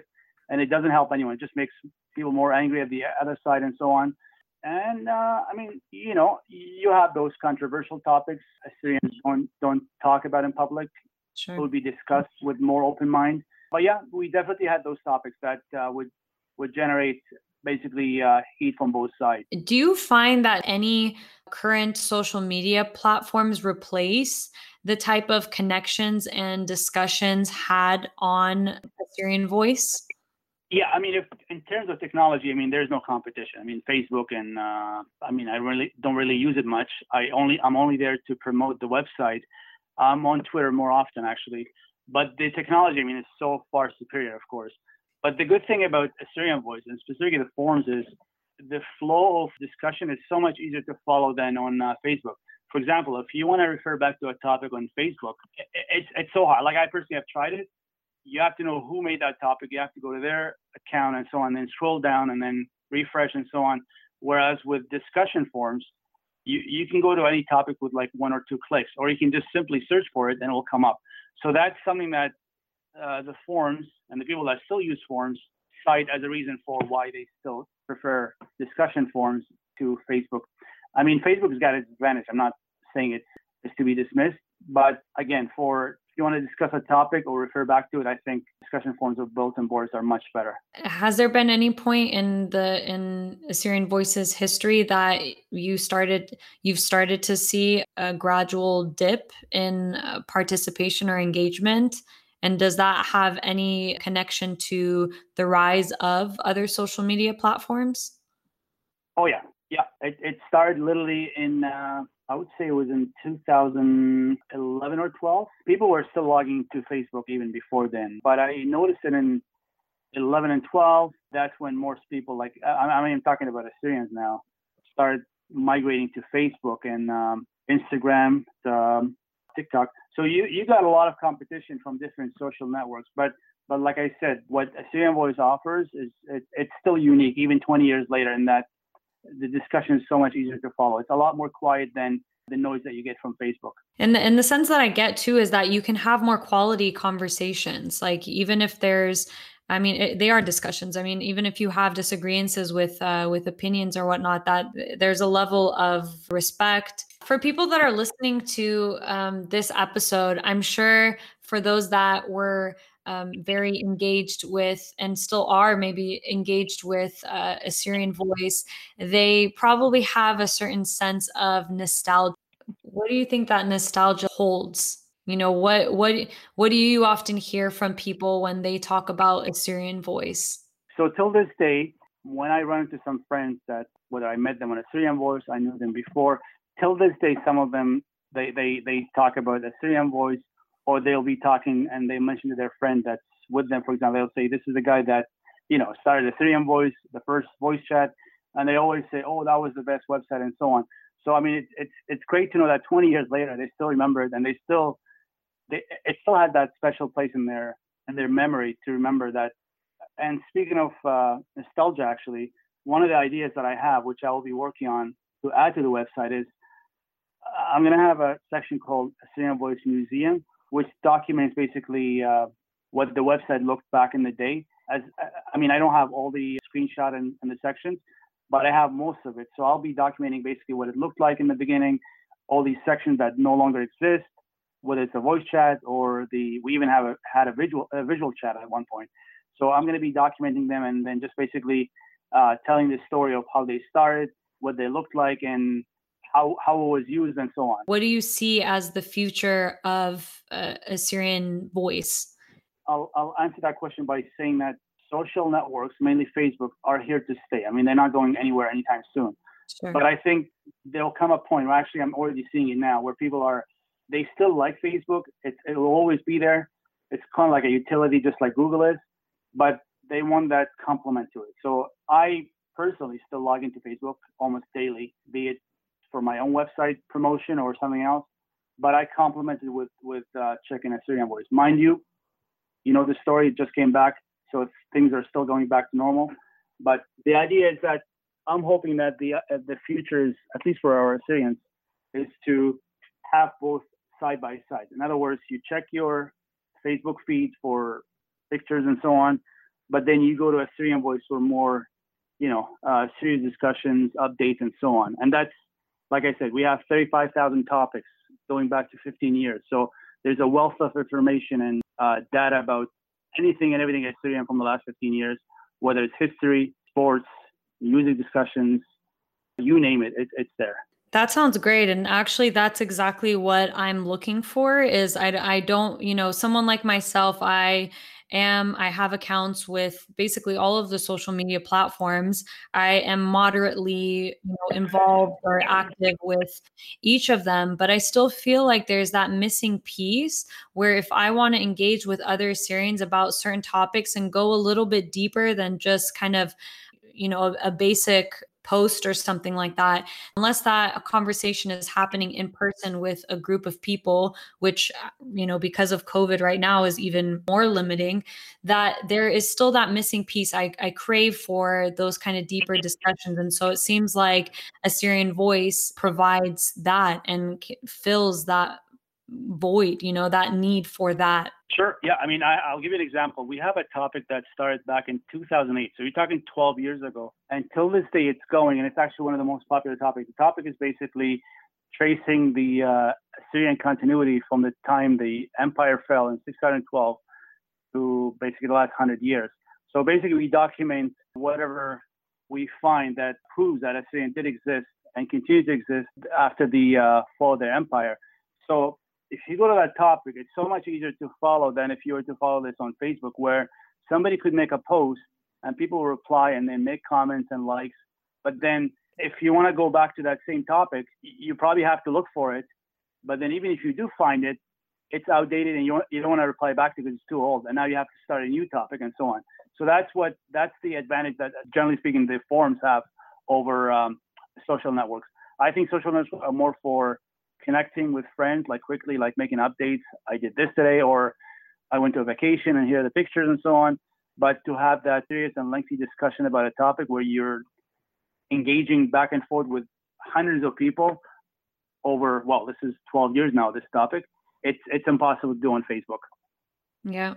Speaker 1: and it doesn't help anyone. It just makes people more angry at the other side and so on. And uh, I mean, you know, you have those controversial topics Assyrians don't don't talk about in public sure. will be discussed with more open mind. But yeah, we definitely had those topics that uh, would would generate basically uh, heat from both sides.
Speaker 2: Do you find that any current social media platforms replace the type of connections and discussions had on Assyrian Voice?
Speaker 1: Yeah, I mean, if in terms of technology, I mean, there's no competition. I mean, Facebook and uh, I mean, I really don't really use it much. I only I'm only there to promote the website. I'm on Twitter more often actually, but the technology, I mean, is so far superior, of course. But the good thing about Assyrian Voice and specifically the forums is the flow of discussion is so much easier to follow than on uh, Facebook. For example, if you want to refer back to a topic on Facebook, it's it's so hard. Like I personally have tried it. You have to know who made that topic. You have to go to their account and so on, then scroll down and then refresh and so on. Whereas with discussion forums, you, you can go to any topic with like one or two clicks, or you can just simply search for it and it will come up. So that's something that uh, the forums and the people that still use forums cite as a reason for why they still prefer discussion forums to Facebook. I mean, Facebook has got its advantage. I'm not saying it's, it's to be dismissed, but again, for you want to discuss a topic or refer back to it, I think discussion forums of bulletin boards are much better.
Speaker 2: Has there been any point in the in Assyrian Voices history that you started you've started to see a gradual dip in uh, participation or engagement? And does that have any connection to the rise of other social media platforms?
Speaker 1: Oh yeah, yeah. It, it started literally in uh, I would say it was in 2011 or 12. People were still logging to Facebook even before then, but I noticed it in 11 and 12. That's when most people, like I, mean, I'm talking about Assyrians now, started migrating to Facebook and um, Instagram, um, TikTok. So you you got a lot of competition from different social networks, but but like I said, what Assyrian Voice offers is it, it's still unique, even 20 years later, in that the discussion is so much easier to follow. It's a lot more quiet than the noise that you get from Facebook.
Speaker 2: And the, and the sense that I get too is that you can have more quality conversations. Like even if there's, I mean, it, they are discussions. I mean, even if you have disagreements with uh, with opinions or whatnot, that there's a level of respect for people that are listening to um, this episode. I'm sure for those that were um, very engaged with and still are maybe engaged with uh, Assyrian voice, they probably have a certain sense of nostalgia. What do you think that nostalgia holds? You know, what what what do you often hear from people when they talk about Assyrian voice?
Speaker 1: So till this day, when I run into some friends that whether I met them on Assyrian voice, I knew them before, till this day, some of them they they they talk about Assyrian voice or they'll be talking and they mention to their friend that's with them, for example, they'll say, This is the guy that, you know, started Assyrian voice, the first voice chat. And they always say, Oh, that was the best website and so on. So, I mean, it, it's, it's great to know that 20 years later, they still remember it and they still, they, it still had that special place in their, in their memory to remember that. And speaking of uh, nostalgia, actually, one of the ideas that I have, which I will be working on to add to the website, is I'm going to have a section called Assyrian Voice Museum, which documents basically uh, what the website looked back in the day. As I mean, I don't have all the screenshot and, and the sections, but I have most of it. So I'll be documenting basically what it looked like in the beginning, all these sections that no longer exist, whether it's a voice chat or the we even have a, had a visual a visual chat at one point. So I'm going to be documenting them and then just basically uh, telling the story of how they started, what they looked like, and how, how it was used and so on.
Speaker 2: What do you see as the future of uh, Assyrian voice?
Speaker 1: I'll, I'll answer that question by saying that social networks, mainly Facebook, are here to stay. I mean, they're not going anywhere anytime soon. Sure. But I think there'll come a point where actually I'm already seeing it now where people are, they still like Facebook. It, it will always be there. It's kind of like a utility, just like Google is, but they want that complement to it. So I personally still log into Facebook almost daily, be it for my own website promotion or something else. But I complement it with with uh, checking Assyrian voice. Mind you, you know the story it just came back, so things are still going back to normal. But the idea is that I'm hoping that the uh, the future is at least for our Assyrians is to have both side by side. In other words, you check your Facebook feed for pictures and so on, but then you go to Assyrian Voice for more, you know, uh, serious discussions, updates, and so on. And that's like I said, we have 35,000 topics going back to 15 years. So there's a wealth of information and uh, data about anything and everything Assyrian from the last 15 years, whether it's history, sports, music discussions, you name it, it it's there.
Speaker 2: That sounds great. And actually, that's exactly what I'm looking for is I, I don't, you know, someone like myself, I am I have accounts with basically all of the social media platforms. I am moderately, you know, involved or active with each of them, but I still feel like there's that missing piece where if I want to engage with other Syrians about certain topics and go a little bit deeper than just kind of you know a, a basic post or something like that unless that conversation is happening in person with a group of people which uh, you know because of covid right now is even more limiting that there is still that missing piece i, I crave for those kind of deeper discussions. And so it seems like assyrian voice provides that and fills that void you know that need for that
Speaker 1: Sure. Yeah. I mean, I, will give you an example. We have a topic that started back in 2008. So you're talking 12 years ago. Until this day, it's going, and it's actually one of the most popular topics. The topic is basically tracing the uh, Assyrian continuity from the time the empire fell in 612 to basically the last 100 years. So basically, we document whatever we find that proves that Assyrian did exist and continue to exist after the uh, fall of their empire. So if you go to that topic, it's so much easier to follow than if you were to follow this on Facebook, where somebody could make a post and people reply and then make comments and likes. But then if you want to go back to that same topic, you probably have to look for it. But then even if you do find it, it's outdated and you, you don't want to reply back to because it's too old. And now you have to start a new topic and so on. So that's what that's the advantage that generally speaking the forums have over um, social networks. I think social networks are more for connecting with friends like quickly, like making updates. I did this today, or I went to a vacation and here are the pictures and so on. But to have that serious and lengthy discussion about a topic where you're engaging back and forth with hundreds of people over, well, this is 12 years now, this topic, it's, it's impossible to do on Facebook.
Speaker 2: Yeah.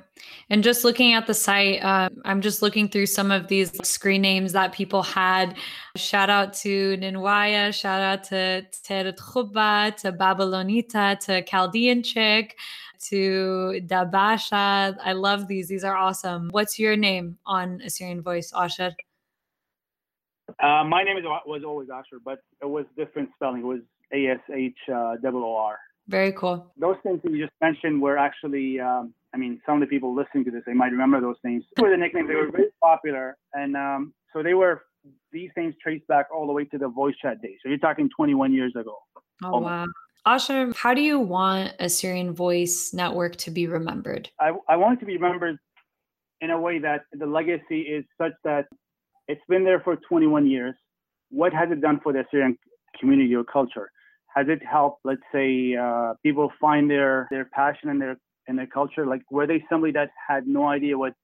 Speaker 2: And just looking at the site, uh, I'm just looking through some of these screen names that people had. Shout out to Ninwaya, shout out to Teret Khuba, to Babylonita, to Chaldean Chick, to Dabasha. I love these. These are awesome. What's your name on Assyrian Voice, Asher?
Speaker 1: Uh, my name is, was always Asher, but it was different spelling. It was A S H uh, O R.
Speaker 2: Very cool.
Speaker 1: Those things that you just mentioned were actually um, I mean, some of the people listening to this, they might remember those names. They were the nicknames. They were very popular, and um, so they were. These names trace back all the way to the voice chat days. So you're talking 21 years ago.
Speaker 2: Oh almost. wow. Asher, how do you want Assyrian Voice Network to be remembered?
Speaker 1: I, I want it to be remembered in a way that the legacy is such that it's been there for 21 years. What has it done for the Assyrian community or culture? Has it helped, let's say, uh, people find their, their passion and their in their culture? Like, were they somebody that had no idea what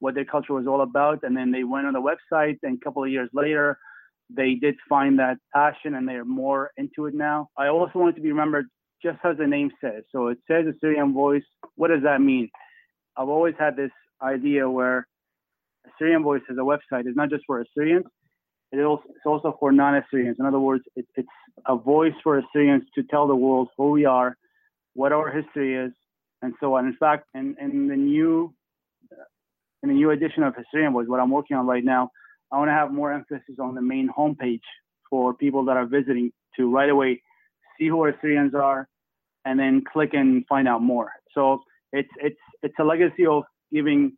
Speaker 1: what their culture was all about, and then they went on the website, and a couple of years later, they did find that passion, and they're more into it now. I also want it to be remembered just as the name says. So it says Assyrian Voice. What does that mean? I've always had this idea where Assyrian Voice as a website is not just for Assyrians, it is also for non-Assyrians. In other words, it, it's a voice for Assyrians to tell the world who we are, what our history is, and so on. In fact, in, in the new in the new edition of Assyrian Voice, what I'm working on right now, I want to have more emphasis on the main homepage for people that are visiting to right away see who Assyrians are, and then click and find out more. So it's it's it's a legacy of giving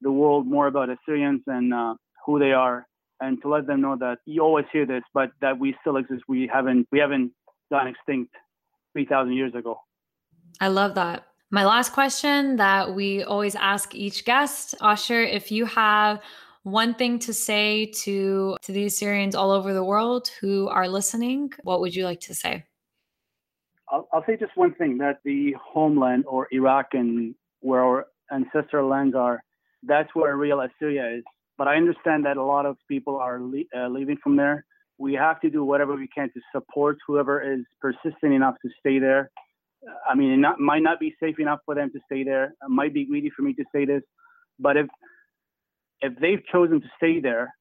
Speaker 1: the world more about Assyrians and uh, who they are, and to let them know that you always hear this, but that we still exist. We haven't we haven't gone extinct three thousand years ago.
Speaker 2: I love that. My last question that we always ask each guest, Asher, if you have one thing to say to to the Assyrians all over the world who are listening, what would you like to say?
Speaker 1: I'll, I'll say just one thing: that the homeland or Iraq and where our ancestral lands are, that's where real Assyria is. But I understand that a lot of people are le- uh, leaving from there. We have to do whatever we can to support whoever is persistent enough to stay there I mean, it not, might not be safe enough for them to stay there. It might be greedy for me to say this, but if if they've chosen to stay there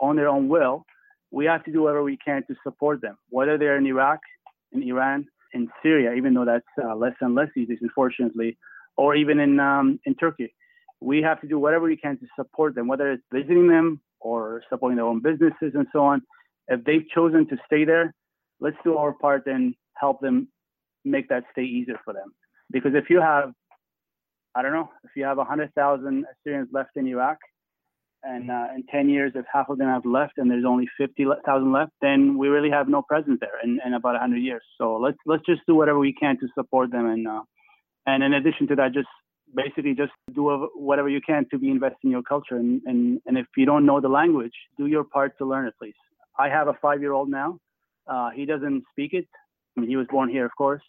Speaker 1: on their own will, we have to do whatever we can to support them, whether they're in Iraq, in Iran, in Syria, even though that's uh, less and less easy, unfortunately, or even in um, in Turkey. We have to do whatever we can to support them, whether it's visiting them or supporting their own businesses and so on. If they've chosen to stay there, let's do our part and help them make that stay easier for them. Because if you have I don't know if you have 100,000 Assyrians left in Iraq, and uh, in 10 years, if half of them have left and there's only 50,000 left, then we really have no presence there in, in about 100 years. So let's let's just do whatever we can to support them, and uh, and in addition to that, just basically just do whatever you can to be invested in your culture. And, and, and if you don't know the language, do your part to learn it, please. I have a five year old now. Uh, he doesn't speak it. I mean, he was born here, of course,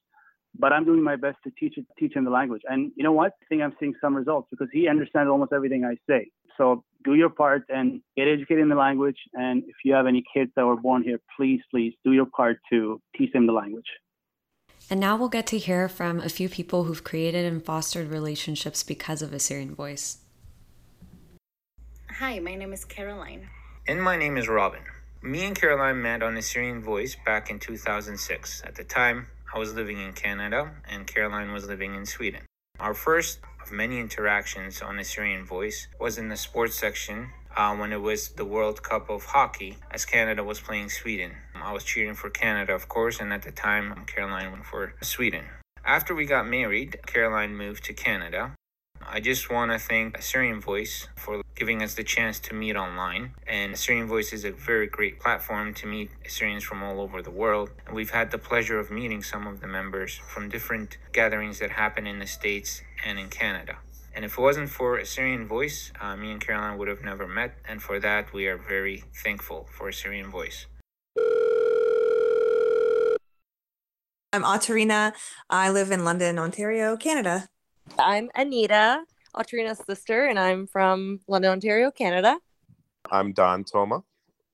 Speaker 1: but I'm doing my best to teach it, teach him the language. And you know what? I think I'm seeing some results because he understands almost everything I say. So do your part and get educated in the language. And if you have any kids that were born here, please, please do your part to teach them the language.
Speaker 2: And now we'll get to hear from a few people who've created and fostered relationships because of Assyrian Voice.
Speaker 3: Hi, my name is Caroline.
Speaker 4: And my name is Robin. Me and Caroline met on Assyrian Voice back in 2006. At the time, I was living in Canada and Caroline was living in Sweden. Our first of many interactions on Assyrian Voice was in the sports section uh, when it was the World Cup of Hockey as Canada was playing Sweden. I was cheering for Canada, of course, and at the time, Caroline went for Sweden. After we got married, Caroline moved to Canada. I just want to thank Assyrian Voice for giving us the chance to meet online. And Assyrian Voice is a very great platform to meet Assyrians from all over the world. And we've had the pleasure of meeting some of the members from different gatherings that happen in the States and in Canada. And if it wasn't for Assyrian Voice, uh, me and Caroline would have never met. And for that, we are very thankful for Assyrian Voice.
Speaker 5: I'm Autarina. I live in London, Ontario, Canada.
Speaker 6: I'm Anita, Autarina's sister, and I'm from London, Ontario, Canada.
Speaker 7: I'm Don Toma.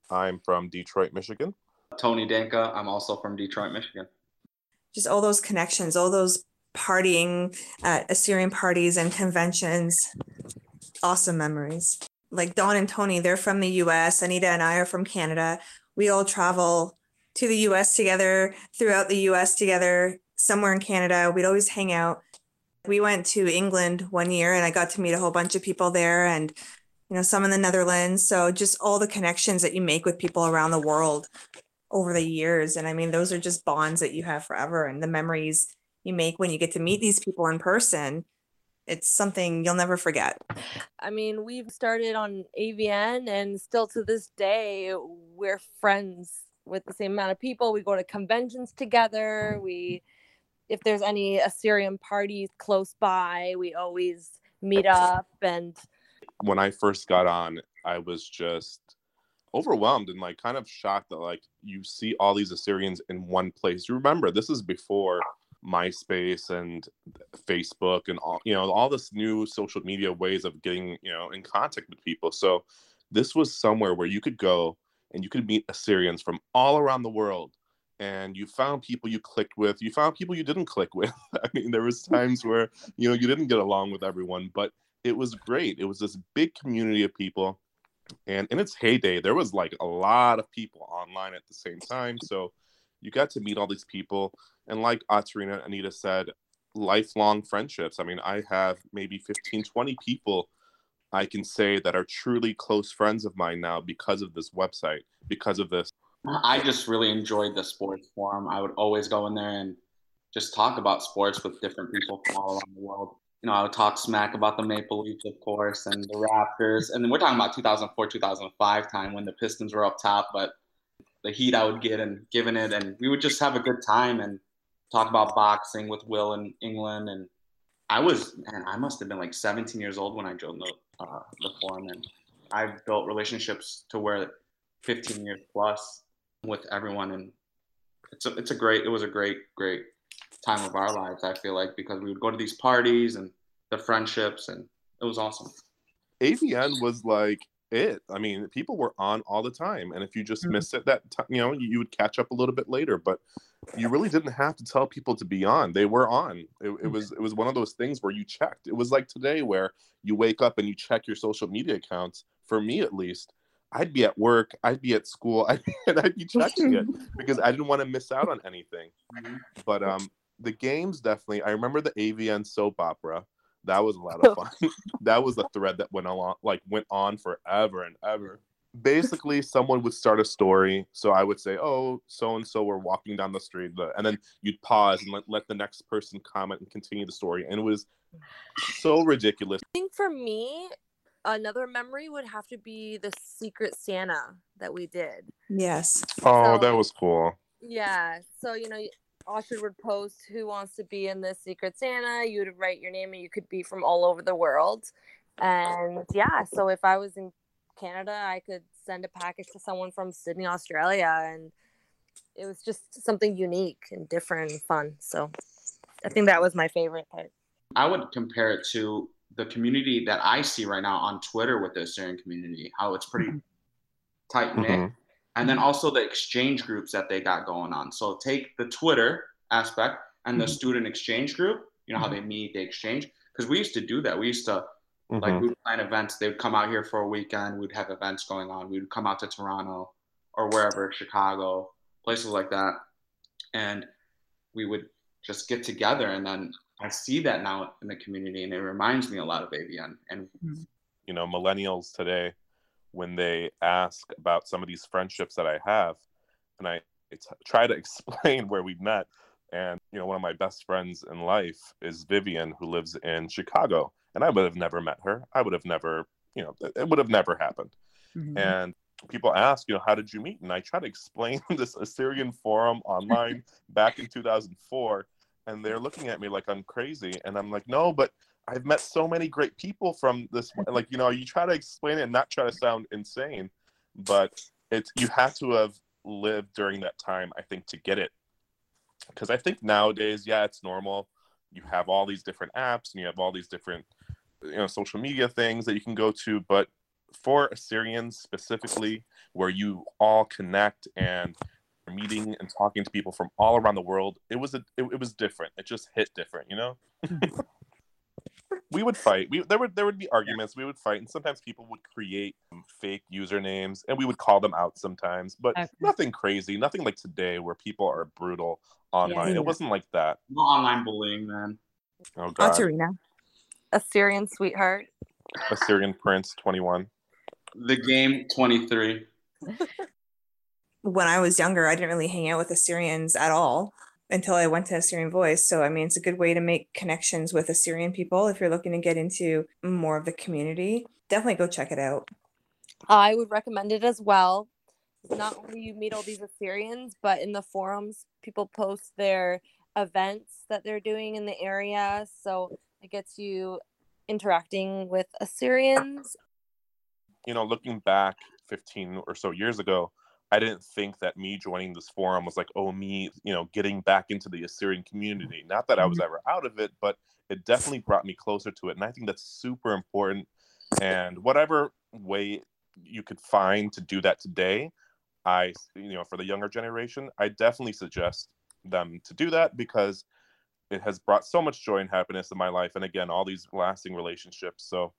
Speaker 7: I'm from Detroit, Michigan.
Speaker 8: Tony Danka. I'm also from Detroit, Michigan.
Speaker 5: Just all those connections, all those partying at Assyrian parties and conventions. Awesome memories. Like Don and Tony, they're from the US. Anita and I are from Canada. We all travel to the US together, throughout the US together, somewhere in Canada. We'd always hang out. We went to England one year and I got to meet a whole bunch of people there and you know some in the Netherlands. So just all the connections that you make with people around the world over the years and I mean those are just bonds that you have forever and the memories you make when you get to meet these people in person it's something you'll never forget.
Speaker 6: I mean we've started on avn and still to this day we're friends with the same amount of people. We go to conventions together. We if there's any assyrian parties close by we always meet up and
Speaker 7: when i first got on i was just overwhelmed and like kind of shocked that like you see all these assyrians in one place. You remember this is before MySpace and Facebook and all you know all this new social media ways of getting you know in contact with people. So this was somewhere where you could go and you could meet Assyrians from all around the world and you found people you clicked with. You found people you didn't click with. I mean there was times where you know you didn't get along with everyone but it was great. It was this big community of people and in its heyday there was like a lot of people online at the same time. So you got to meet all these people and like Autarina and Anita said, lifelong friendships. I mean, I have maybe 15, 20 people I can say that are truly close friends of mine now because of this website, because of this.
Speaker 8: I just really enjoyed the sports forum. I would always go in there and just talk about sports with different people from all around the world. You know, I would talk smack about the Maple Leafs, of course, and the Raptors. And then we're talking about 2004, 2005 time when the Pistons were up top, but the heat I would get and giving it, and we would just have a good time. And talk about boxing with Will in England, and I was man, I must have been like 17 years old when I joined the uh, the forum, and I've built relationships to where 15 years plus with everyone, and it's a, it's a great it was a great great time of our lives. I feel like because we would go to these parties and the friendships, and it was awesome.
Speaker 7: AVN was like it. I mean, people were on all the time, and if you just mm-hmm. missed it, that time, you know, you, you, would catch up a little bit later. But you really didn't have to tell people to be on; they were on. It, it was it was one of those things where you checked. It was like today, where you wake up and you check your social media accounts. For me, at least, I'd be at work, I'd be at school, I'd be, and I'd be checking it because I didn't want to miss out on anything. Mm-hmm. But um, the games definitely. I remember the AVN soap opera that was a lot of fun. that was a thread that went along, like went on forever and ever. basically someone would start a story so i would say oh so and so were walking down the street and then you'd pause and let, let the next person comment and continue the story and it was so ridiculous
Speaker 6: I think for me, another memory would have to be the Secret Santa that we did.
Speaker 5: Yes.
Speaker 7: oh
Speaker 6: So-
Speaker 7: that was cool
Speaker 6: Yeah. So, you know, Osher would post who wants to be in this Secret Santa. You would write your name and you could be from all over the world. And yeah, so if I was in Canada, I could send a package to someone from Sydney, Australia. And it was just something unique and different and fun. So I think that was my favorite part.
Speaker 8: I would compare it to the community that I see right now on Twitter with the Assyrian community, how it's pretty tight knit.
Speaker 7: Mhm.
Speaker 8: And then also the exchange groups that they got going on. So take the Twitter aspect and the
Speaker 5: Mhm.
Speaker 8: student exchange group, you know, how they meet, they exchange. Because we used to do that. We used to, like,
Speaker 7: Mhm.
Speaker 8: we would plan events. They would come out here for a weekend. We'd have events going on. We would come out to Toronto or wherever, Chicago, places like that. And we would just get together. And then I see that now in the community, and it reminds me a lot of AVN. And
Speaker 7: you know millennials today when they ask about some of these friendships that i have and i try to explain where we met and you know one of my best friends in life is vivian who lives in chicago and i would have never met her. I would have never you know it would have never happened. Mm-hmm. And people ask you know how did you meet? And i try to explain this assyrian forum online back in 2004 and they're looking at me like i'm crazy and i'm like no but i've met so many great people from this like you know you try to explain it and not try to sound insane but it's you have to have lived during that time i think to get it. Because i think nowadays yeah it's normal. You have all these different apps and you have all these different you know social media things that you can go to but for assyrians specifically where you all connect and meeting and talking to people from all around the world it was a it, it was different it just hit different you know we would fight we there would there would be arguments we would fight and sometimes people would create fake usernames and we would call them out sometimes but
Speaker 2: Okay.
Speaker 7: nothing crazy nothing like today where people are brutal online
Speaker 5: Yeah.
Speaker 7: it wasn't like that
Speaker 8: no online bullying, man.
Speaker 7: oh god
Speaker 5: Katerina.
Speaker 6: Assyrian sweetheart.
Speaker 7: assyrian prince 21
Speaker 8: The game 23.
Speaker 5: When I was younger, I didn't really hang out with Assyrians at all until I went to Assyrian Voice. So, I mean, it's a good way to make connections with Assyrian people if you're looking to get into more of the community. Definitely go check it out.
Speaker 6: I would recommend it as well. Not only you meet all these Assyrians, but in the forums, people post their events that they're doing in the area. So it gets you interacting with Assyrians.
Speaker 7: you know, looking back 15 or so years ago, I didn't think that me joining this forum was like, oh, me, you know, getting back into the Assyrian community. Not that I was mm-hmm. ever out of it, but it definitely brought me closer to it. And I think that's super important. And whatever way you could find to do that today, I, you know, for the younger generation, I definitely suggest them to do that because it has brought so much joy and happiness in my life. And again, all these lasting relationships. So,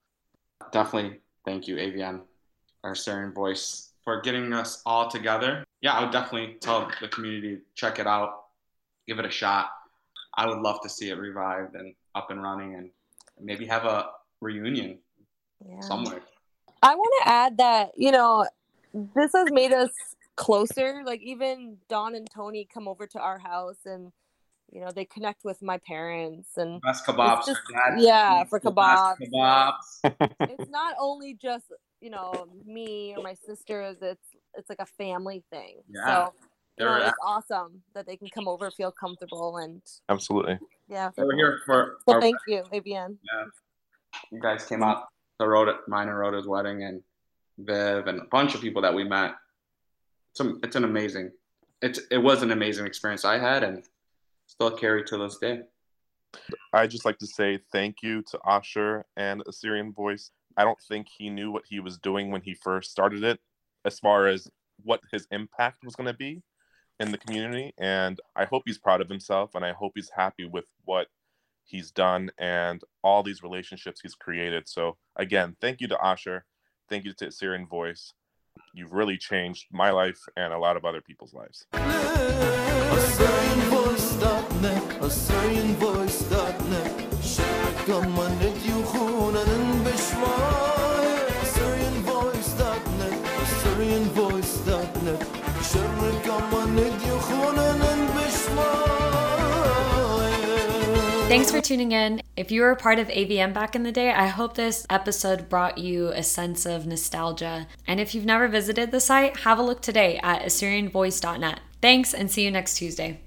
Speaker 8: Definitely thank you, AVN, our Syrian voice, for getting us all together. Yeah, I would definitely tell the community check it out, give it a shot. I would love to see it revived and up and running and maybe have a reunion
Speaker 6: Yeah.
Speaker 8: somewhere.
Speaker 6: I want to add that, you know, this has made us closer. Like even Don and Tony come over to our house and you know, they connect with my parents and
Speaker 8: Best kebabs.
Speaker 6: just-
Speaker 8: for dad.
Speaker 6: yeah, for
Speaker 8: The best
Speaker 6: kebabs.
Speaker 8: Kebabs.
Speaker 6: it's not only just, you know, me or my sisters, it's it's like a family thing.
Speaker 8: Yeah.
Speaker 6: So you know,
Speaker 8: They're,
Speaker 6: it's awesome that they can come over, feel comfortable and
Speaker 7: absolutely.
Speaker 6: yeah.
Speaker 8: we're here for
Speaker 6: So
Speaker 8: our
Speaker 6: thank you, AVN.
Speaker 8: you guys came out to Rhoda, mine and Rhoda's wedding, and Viv, and a bunch of people that we met. It's, a, it's an amazing, it's it was an amazing experience I had, and still carry to this day.
Speaker 7: I just like to say thank you to Asher and Assyrian Voice. I don't think he knew what he was doing when he first started it, as far as what his impact was going to be in the community. And I hope he's proud of himself and I hope he's happy with what he's done and all these relationships he's created. So, again, thank you to Asher. Thank you to Assyrian Voice. You've really changed my life and a lot of other people's lives.
Speaker 3: Assyrianvoice.net, Assyrianvoice.net.
Speaker 2: Thanks for tuning in. If you were a part of AVN back in the day, I hope this episode brought you a sense of nostalgia. And if you've never visited the site, have a look today at AssyrianVoice.net. Thanks and see you next Tuesday.